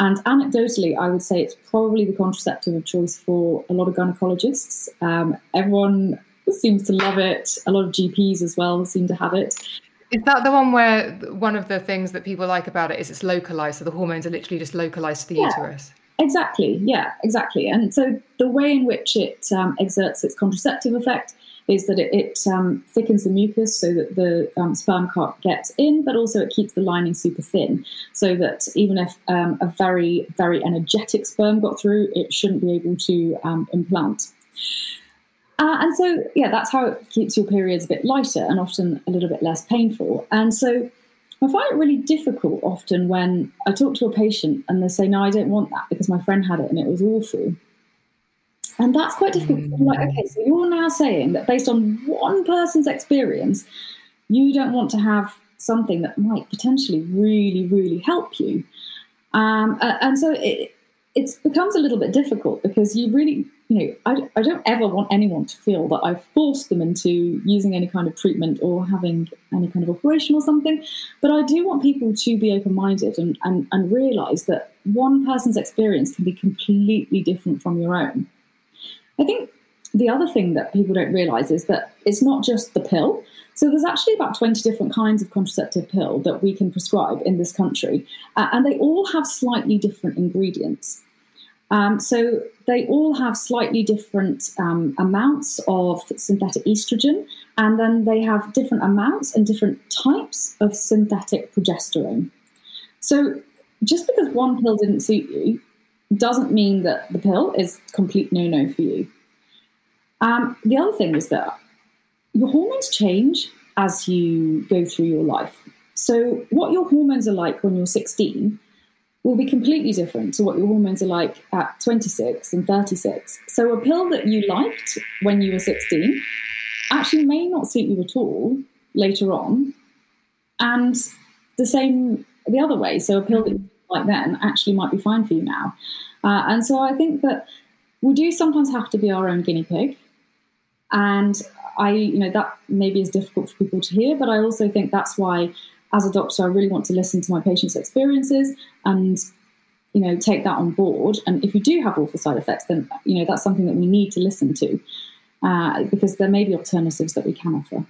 And anecdotally, I would say it's probably the contraceptive of choice for a lot of gynecologists. Um, everyone seems to love it. A lot of GPs as well seem to have it. Is that the one where one of the things that people like about it is it's localized? So the hormones are literally just localized to the yeah, uterus? Exactly. Yeah, exactly. And so the way in which it um, exerts its contraceptive effect is that it, it um, thickens the mucus so that the um, sperm can't get in, but also it keeps the lining super thin so that even if um, a very, very energetic sperm got through, it shouldn't be able to um, implant. Uh, and so, yeah, that's how it keeps your periods a bit lighter and often a little bit less painful. And so, I find it really difficult often when I talk to a patient and they say, No, I don't want that because my friend had it and it was awful. And that's quite difficult. Mm. Like, okay, so you're now saying that based on one person's experience, you don't want to have something that might potentially really, really help you. Um, and so it, it becomes a little bit difficult because you really you know, I, I don't ever want anyone to feel that I've forced them into using any kind of treatment or having any kind of operation or something. But I do want people to be open minded and, and, and realize that one person's experience can be completely different from your own. I think the other thing that people don't realize is that it's not just the pill. So there's actually about 20 different kinds of contraceptive pill that we can prescribe in this country, uh, and they all have slightly different ingredients. Um, so they all have slightly different um, amounts of synthetic estrogen, and then they have different amounts and different types of synthetic progesterone. So just because one pill didn't suit you doesn't mean that the pill is complete no no for you. Um, the other thing is that your hormones change as you go through your life. So, what your hormones are like when you're 16 will be completely different to what your hormones are like at 26 and 36. So a pill that you liked when you were 16 actually may not suit you at all later on and the same the other way. So a pill that you like then actually might be fine for you now. Uh, and so I think that we do sometimes have to be our own guinea pig. And I, you know, that maybe is difficult for people to hear, but I also think that's why, as a doctor, I really want to listen to my patients' experiences and, you know, take that on board. And if you do have awful side effects, then, you know, that's something that we need to listen to uh, because there may be alternatives that we can offer.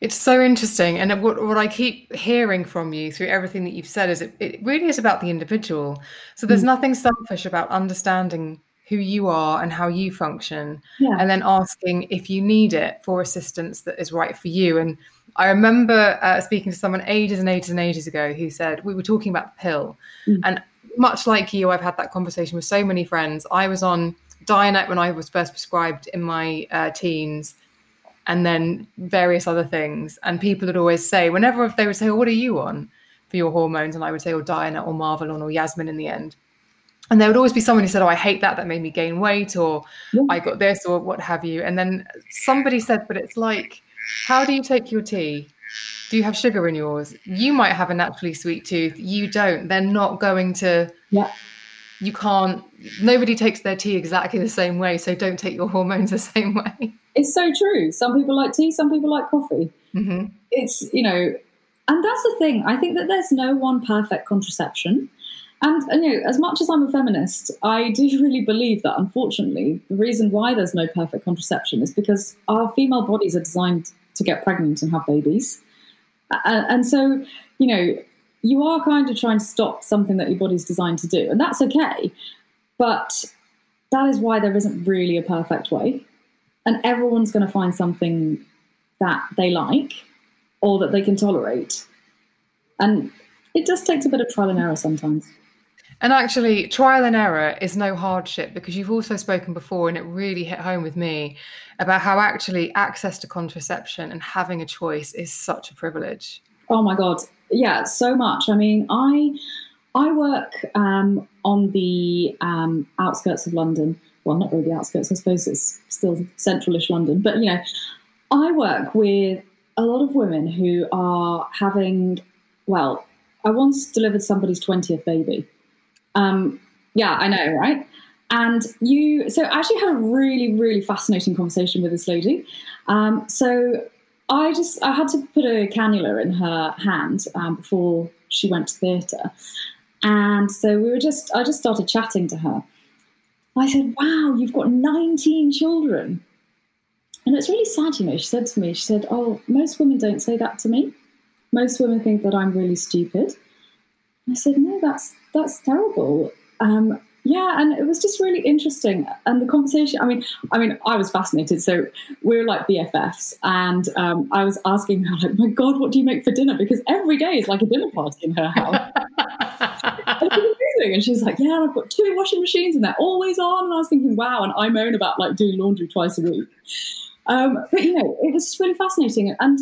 It's so interesting. And what, what I keep hearing from you through everything that you've said is it, it really is about the individual. So there's mm. nothing selfish about understanding who you are and how you function, yeah. and then asking if you need it for assistance that is right for you. And I remember uh, speaking to someone ages and ages and ages ago who said, We were talking about the pill. Mm. And much like you, I've had that conversation with so many friends. I was on Dianette when I was first prescribed in my uh, teens and then various other things. And people would always say, whenever they would say, well, what are you on for your hormones? And I would say, oh, Diana or Marvelon or Yasmin in the end. And there would always be someone who said, oh, I hate that. That made me gain weight or yeah. I got this or what have you. And then somebody said, but it's like, how do you take your tea? Do you have sugar in yours? You might have a naturally sweet tooth. You don't. They're not going to. Yeah you can't nobody takes their tea exactly the same way so don't take your hormones the same way. It's so true. Some people like tea some people like coffee. Mm-hmm. it's you know and that's the thing. I think that there's no one perfect contraception. And, and you know as much as i'm a feminist i do really believe that unfortunately the reason why there's no perfect contraception is because our female bodies are designed to get pregnant and have babies. And, and so you know you are kind of trying to stop something that your body's designed to do, and that's okay. But that is why there isn't really a perfect way. And everyone's going to find something that they like or that they can tolerate. And it just takes a bit of trial and error sometimes. And actually, trial and error is no hardship because you've also spoken before, and it really hit home with me about how actually access to contraception and having a choice is such a privilege. Oh my God yeah, so much. I mean, I I work um, on the um, outskirts of London. Well, not really the outskirts. I suppose it's still centralish London. But you know, I work with a lot of women who are having. Well, I once delivered somebody's twentieth baby. Um, yeah, I know, right? And you, so I actually had a really, really fascinating conversation with this lady. Um, so I just I had to put a cannula in her hand um, before she went to theatre, and so we were just I just started chatting to her. I said, "Wow, you've got 19 children," and it's really sad, you know. She said to me, "She said, oh, most women don't say that to me. Most women think that I'm really stupid." I said, "No, that's that's terrible." Um, yeah, and it was just really interesting. And the conversation, I mean, I mean, I was fascinated. So we are like BFFs, and um, I was asking her, like, my God, what do you make for dinner? Because every day is like a dinner party in her house. and she's like, yeah, I've got two washing machines and they're always on. And I was thinking, wow, and I moan about like doing laundry twice a week. Um, but you know, it was just really fascinating. And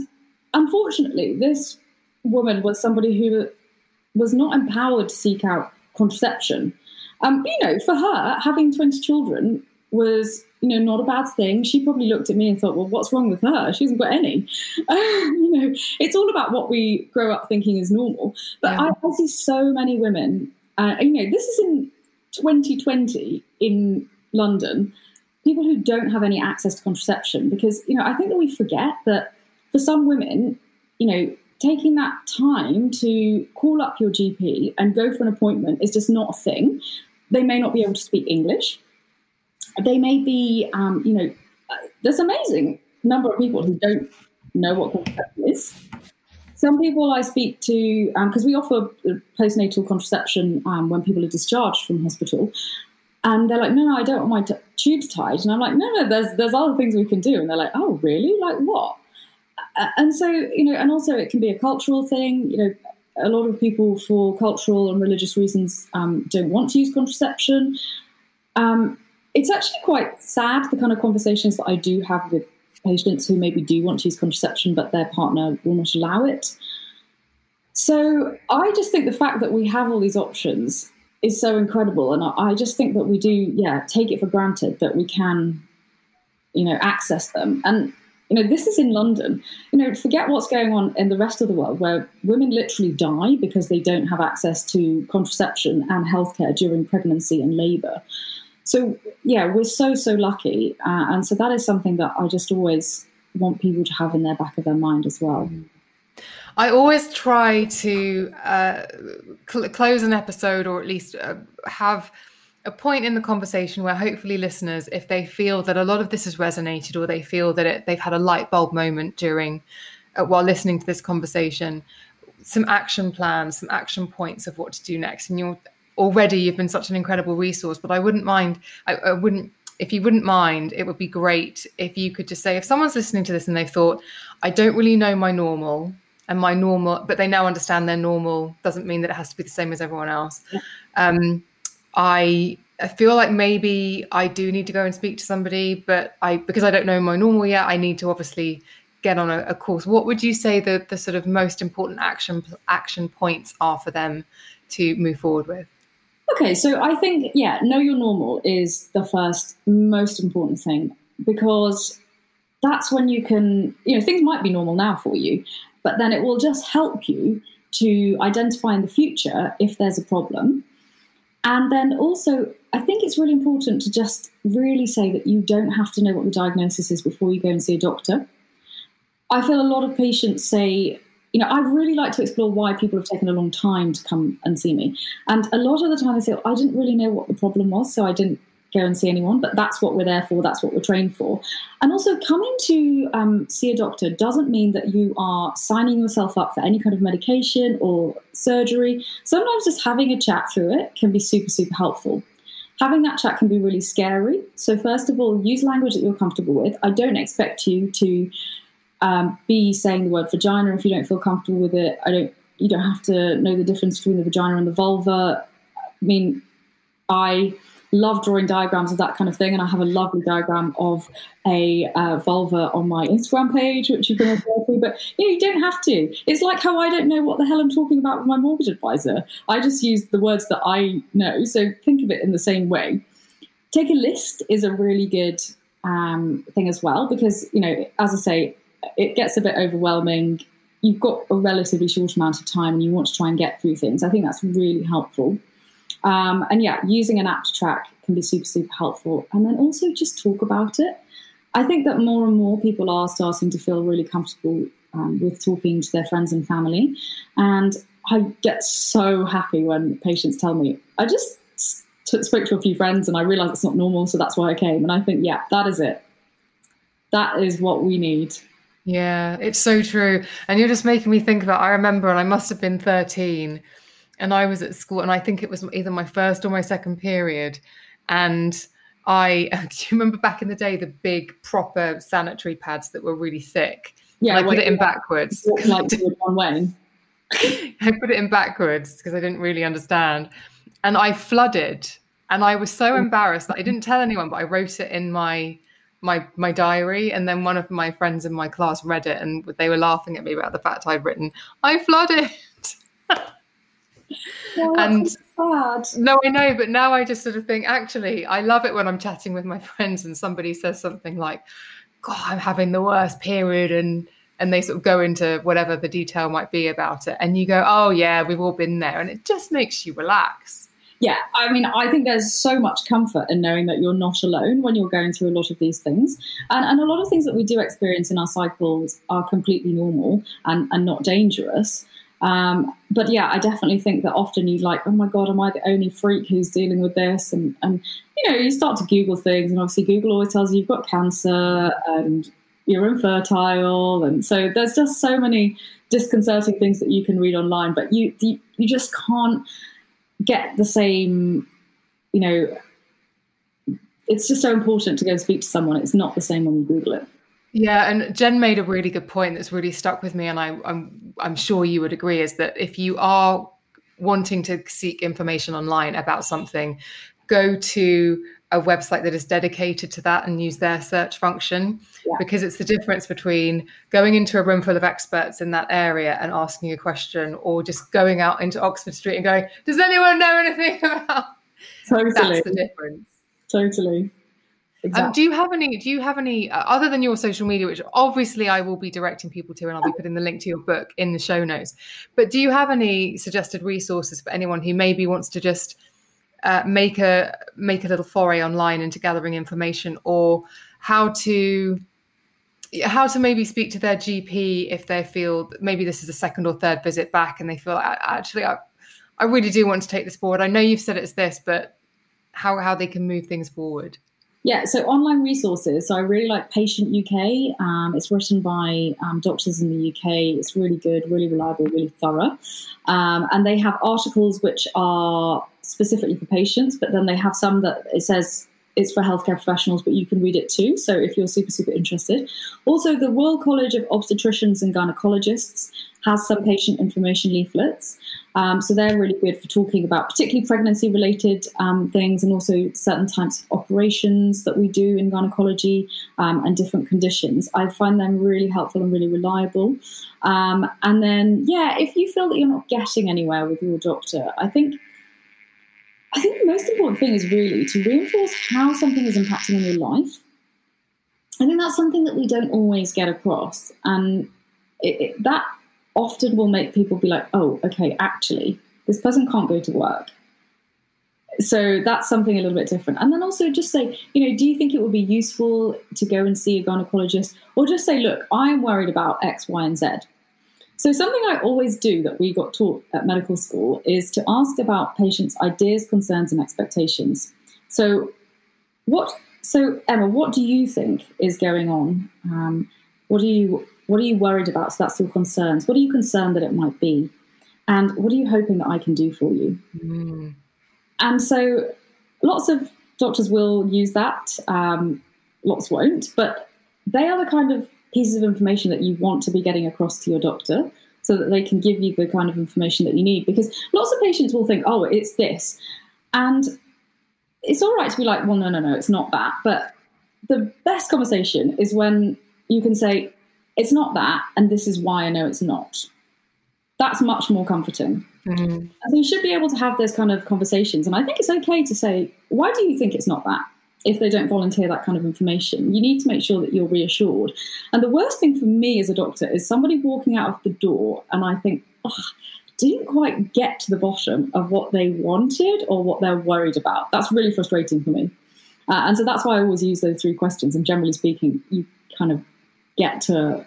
unfortunately, this woman was somebody who was not empowered to seek out contraception. Um, you know, for her, having 20 children was, you know, not a bad thing. She probably looked at me and thought, well, what's wrong with her? She hasn't got any. you know, it's all about what we grow up thinking is normal. But yeah. I, I, see so many women, uh, you know, this is in 2020 in London, people who don't have any access to contraception because, you know, I think that we forget that for some women, you know, taking that time to call up your GP and go for an appointment is just not a thing. They may not be able to speak English. They may be, um, you know, there's amazing number of people who don't know what contraception is. Some people I speak to, because um, we offer postnatal contraception um, when people are discharged from hospital, and they're like, "No, no, I don't want my t- tubes tied." And I'm like, "No, no, there's there's other things we can do." And they're like, "Oh, really? Like what?" and so you know, and also it can be a cultural thing. You know, a lot of people for cultural and religious reasons um, don't want to use contraception. Um, it's actually quite sad the kind of conversations that I do have with patients who maybe do want to use contraception, but their partner will not allow it. So I just think the fact that we have all these options is so incredible, and I just think that we do, yeah, take it for granted that we can, you know, access them. And You know, this is in London. You know, forget what's going on in the rest of the world where women literally die because they don't have access to contraception and healthcare during pregnancy and labor. So, yeah, we're so, so lucky. Uh, and so that is something that I just always want people to have in their back of their mind as well. I always try to uh, cl- close an episode or at least uh, have a point in the conversation where hopefully listeners, if they feel that a lot of this has resonated or they feel that it, they've had a light bulb moment during uh, while listening to this conversation, some action plans, some action points of what to do next. And you're already you've been such an incredible resource, but I wouldn't mind. I, I wouldn't if you wouldn't mind, it would be great if you could just say if someone's listening to this and they've thought, I don't really know my normal and my normal, but they now understand their normal doesn't mean that it has to be the same as everyone else. Um, I I feel like maybe I do need to go and speak to somebody, but I because I don't know my normal yet, I need to obviously get on a, a course. What would you say the the sort of most important action action points are for them to move forward with? Okay, so I think yeah, know your normal is the first most important thing because that's when you can you know things might be normal now for you, but then it will just help you to identify in the future if there's a problem and then also, I think it's really important to just really say that you don't have to know what the diagnosis is before you go and see a doctor. I feel a lot of patients say, you know, I really like to explore why people have taken a long time to come and see me. And a lot of the time they say, well, I didn't really know what the problem was, so I didn't go and see anyone, but that's what we're there for, that's what we're trained for. And also, coming to um, see a doctor doesn't mean that you are signing yourself up for any kind of medication or surgery. Sometimes just having a chat through it can be super, super helpful. Having that chat can be really scary. So, first of all, use language that you're comfortable with. I don't expect you to um, be saying the word vagina if you don't feel comfortable with it. I don't. You don't have to know the difference between the vagina and the vulva. I mean, I love drawing diagrams of that kind of thing. And I have a lovely diagram of a uh, vulva on my Instagram page, which you can refer to. But you know, you don't have to. It's like how I don't know what the hell I'm talking about with my mortgage advisor. I just use the words that I know. So think of it in the same way. Take a list is a really good um, thing as well because you know, as I say, it gets a bit overwhelming. You've got a relatively short amount of time and you want to try and get through things. I think that's really helpful. Um, and yeah, using an app to track can be super, super helpful. And then also just talk about it. I think that more and more people are starting to feel really comfortable um, with talking to their friends and family. And I get so happy when patients tell me, I just t- spoke to a few friends and I realized it's not normal, so that's why I came. And I think, yeah, that is it. That is what we need. Yeah, it's so true. And you're just making me think about, I remember, and I must have been 13 and I was at school, and I think it was either my first or my second period. And I do you remember back in the day the big proper sanitary pads that were really thick? Yeah, I put it in backwards. Like one way. I put it in backwards because I didn't really understand, and I flooded. And I was so embarrassed that I didn't tell anyone, but I wrote it in my my my diary and then one of my friends in my class read it and they were laughing at me about the fact I'd written I flooded and no, I know, but now I just sort of think, actually, I love it when I'm chatting with my friends and somebody says something like, "God, I'm having the worst period," and and they sort of go into whatever the detail might be about it, and you go, "Oh yeah, we've all been there," and it just makes you relax. Yeah, I mean, I think there's so much comfort in knowing that you're not alone when you're going through a lot of these things. And, and a lot of things that we do experience in our cycles are completely normal and, and not dangerous. Um, but yeah, I definitely think that often you like, oh my god, am I the only freak who's dealing with this? And and you know, you start to Google things, and obviously Google always tells you you've got cancer and you're infertile, and so there's just so many disconcerting things that you can read online, but you you, you just can't get the same, you know. It's just so important to go speak to someone. It's not the same when you Google it. Yeah, and Jen made a really good point that's really stuck with me, and I, I'm I'm sure you would agree is that if you are wanting to seek information online about something, go to a website that is dedicated to that and use their search function yeah. because it's the difference between going into a room full of experts in that area and asking a question or just going out into Oxford Street and going, Does anyone know anything about? Totally. That's the difference. Totally exactly. Um, do you have any? Do you have any uh, other than your social media, which obviously I will be directing people to, and I'll be putting the link to your book in the show notes. But do you have any suggested resources for anyone who maybe wants to just uh, make a make a little foray online into gathering information, or how to how to maybe speak to their GP if they feel maybe this is a second or third visit back, and they feel actually I, I really do want to take this forward. I know you've said it's this, but how how they can move things forward. Yeah, so online resources. So I really like Patient UK. Um, it's written by um, doctors in the UK. It's really good, really reliable, really thorough. Um, and they have articles which are specifically for patients, but then they have some that it says it's for healthcare professionals, but you can read it too. So if you're super, super interested. Also, the Royal College of Obstetricians and Gynecologists has some patient information leaflets. Um, so they're really good for talking about particularly pregnancy related um, things and also certain types of operations that we do in gynecology um, and different conditions. I find them really helpful and really reliable. Um, and then, yeah, if you feel that you're not getting anywhere with your doctor, I think. I think the most important thing is really to reinforce how something is impacting on your life. I think that's something that we don't always get across, and it, it, that often will make people be like, oh, okay, actually, this person can't go to work. So that's something a little bit different. And then also just say, you know, do you think it would be useful to go and see a gynecologist? Or just say, look, I'm worried about X, Y, and Z. So something I always do that we got taught at medical school is to ask about patients' ideas, concerns, and expectations. So what so Emma, what do you think is going on? Um, what do you what are you worried about? So that's your concerns. What are you concerned that it might be? And what are you hoping that I can do for you? Mm. And so lots of doctors will use that, um, lots won't, but they are the kind of pieces of information that you want to be getting across to your doctor so that they can give you the kind of information that you need. Because lots of patients will think, oh, it's this. And it's all right to be like, well, no, no, no, it's not that. But the best conversation is when you can say, it's not that, and this is why I know it's not. That's much more comforting. Mm-hmm. so you should be able to have those kind of conversations. And I think it's okay to say, why do you think it's not that? If they don't volunteer that kind of information, you need to make sure that you're reassured. And the worst thing for me as a doctor is somebody walking out of the door and I think, oh, didn't quite get to the bottom of what they wanted or what they're worried about. That's really frustrating for me. Uh, and so that's why I always use those three questions. And generally speaking, you kind of get to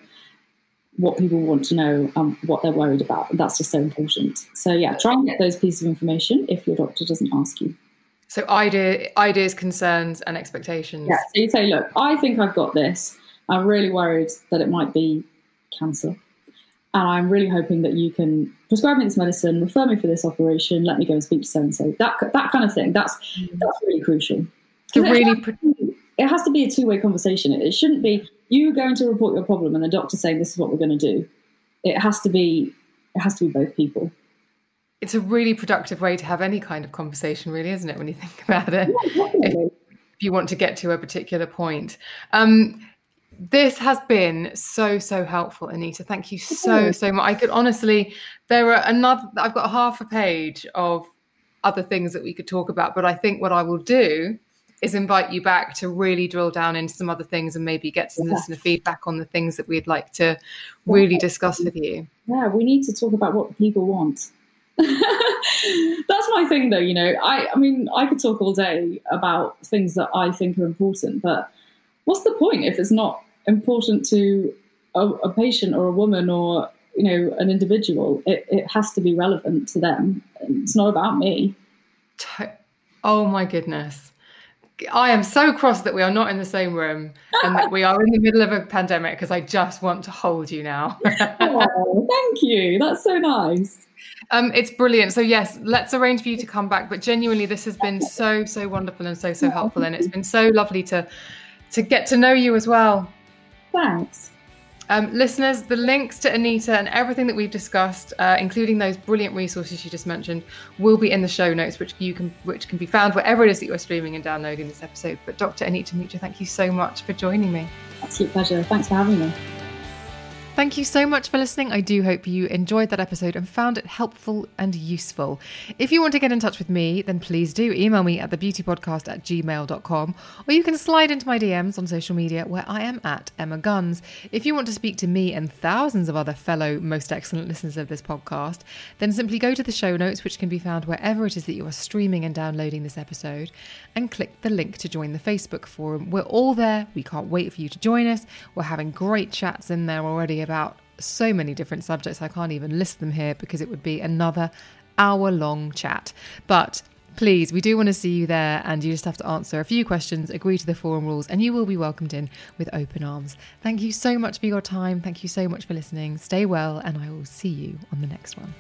what people want to know and what they're worried about. That's just so important. So yeah, try and get those pieces of information if your doctor doesn't ask you. So idea, ideas, concerns, and expectations. Yeah. So you say, look, I think I've got this. I'm really worried that it might be cancer. And I'm really hoping that you can prescribe me this medicine, refer me for this operation, let me go and speak to so and so. That that kind of thing. That's mm. that's really crucial. To really, it has to be a two way conversation. It shouldn't be you going to report your problem and the doctor saying this is what we're going to do. It has to be it has to be both people. It's a really productive way to have any kind of conversation, really, isn't it? When you think about it, yeah, if, you want to get to a particular point. Um, this has been so so helpful anita thank you so so much i could honestly there are another i've got half a page of other things that we could talk about but i think what i will do is invite you back to really drill down into some other things and maybe get some yeah. listener feedback on the things that we'd like to really discuss with you. Yeah, we need to talk about what people want. That's my thing, though. You know, I, I mean, I could talk all day about things that I think are important, but what's the point if it's not important to a, a patient or a woman or you know an individual? It, it has to be relevant to them. It's not about me. Oh my goodness. I am so cross that we are not in the same room and that we are in the middle of a pandemic because I just want to hold you now. oh, thank you. That's so nice. Um, it's brilliant. So yes, let's arrange for you to come back. But genuinely, this has been so so wonderful and so so helpful, and it's been so lovely to to get to know you as well. Thanks. Um, listeners, the links to Anita and everything that we've discussed, uh, including those brilliant resources you just mentioned, will be in the show notes, which you can which can be found wherever it is that you're streaming and downloading this episode. But Dr. Anita Mitra, thank you so much for joining me. Absolute pleasure. Thanks for having me. Thank you so much for listening. I do hope you enjoyed that episode and found it helpful and useful. If you want to get in touch with me, then please do email me at thebeautypodcast at gmail.com or you can slide into my DMs on social media where I am at Emma Guns. If you want to speak to me and thousands of other fellow most excellent listeners of this podcast, then simply go to the show notes, which can be found wherever it is that you are streaming and downloading this episode, and click the link to join the Facebook forum. We're all there. We can't wait for you to join us. We're having great chats in there already about so many different subjects. I can't even list them here because it would be another hour long chat. But please, we do want to see you there, and you just have to answer a few questions, agree to the forum rules, and you will be welcomed in with open arms. Thank you so much for your time. Thank you so much for listening. Stay well, and I will see you on the next one.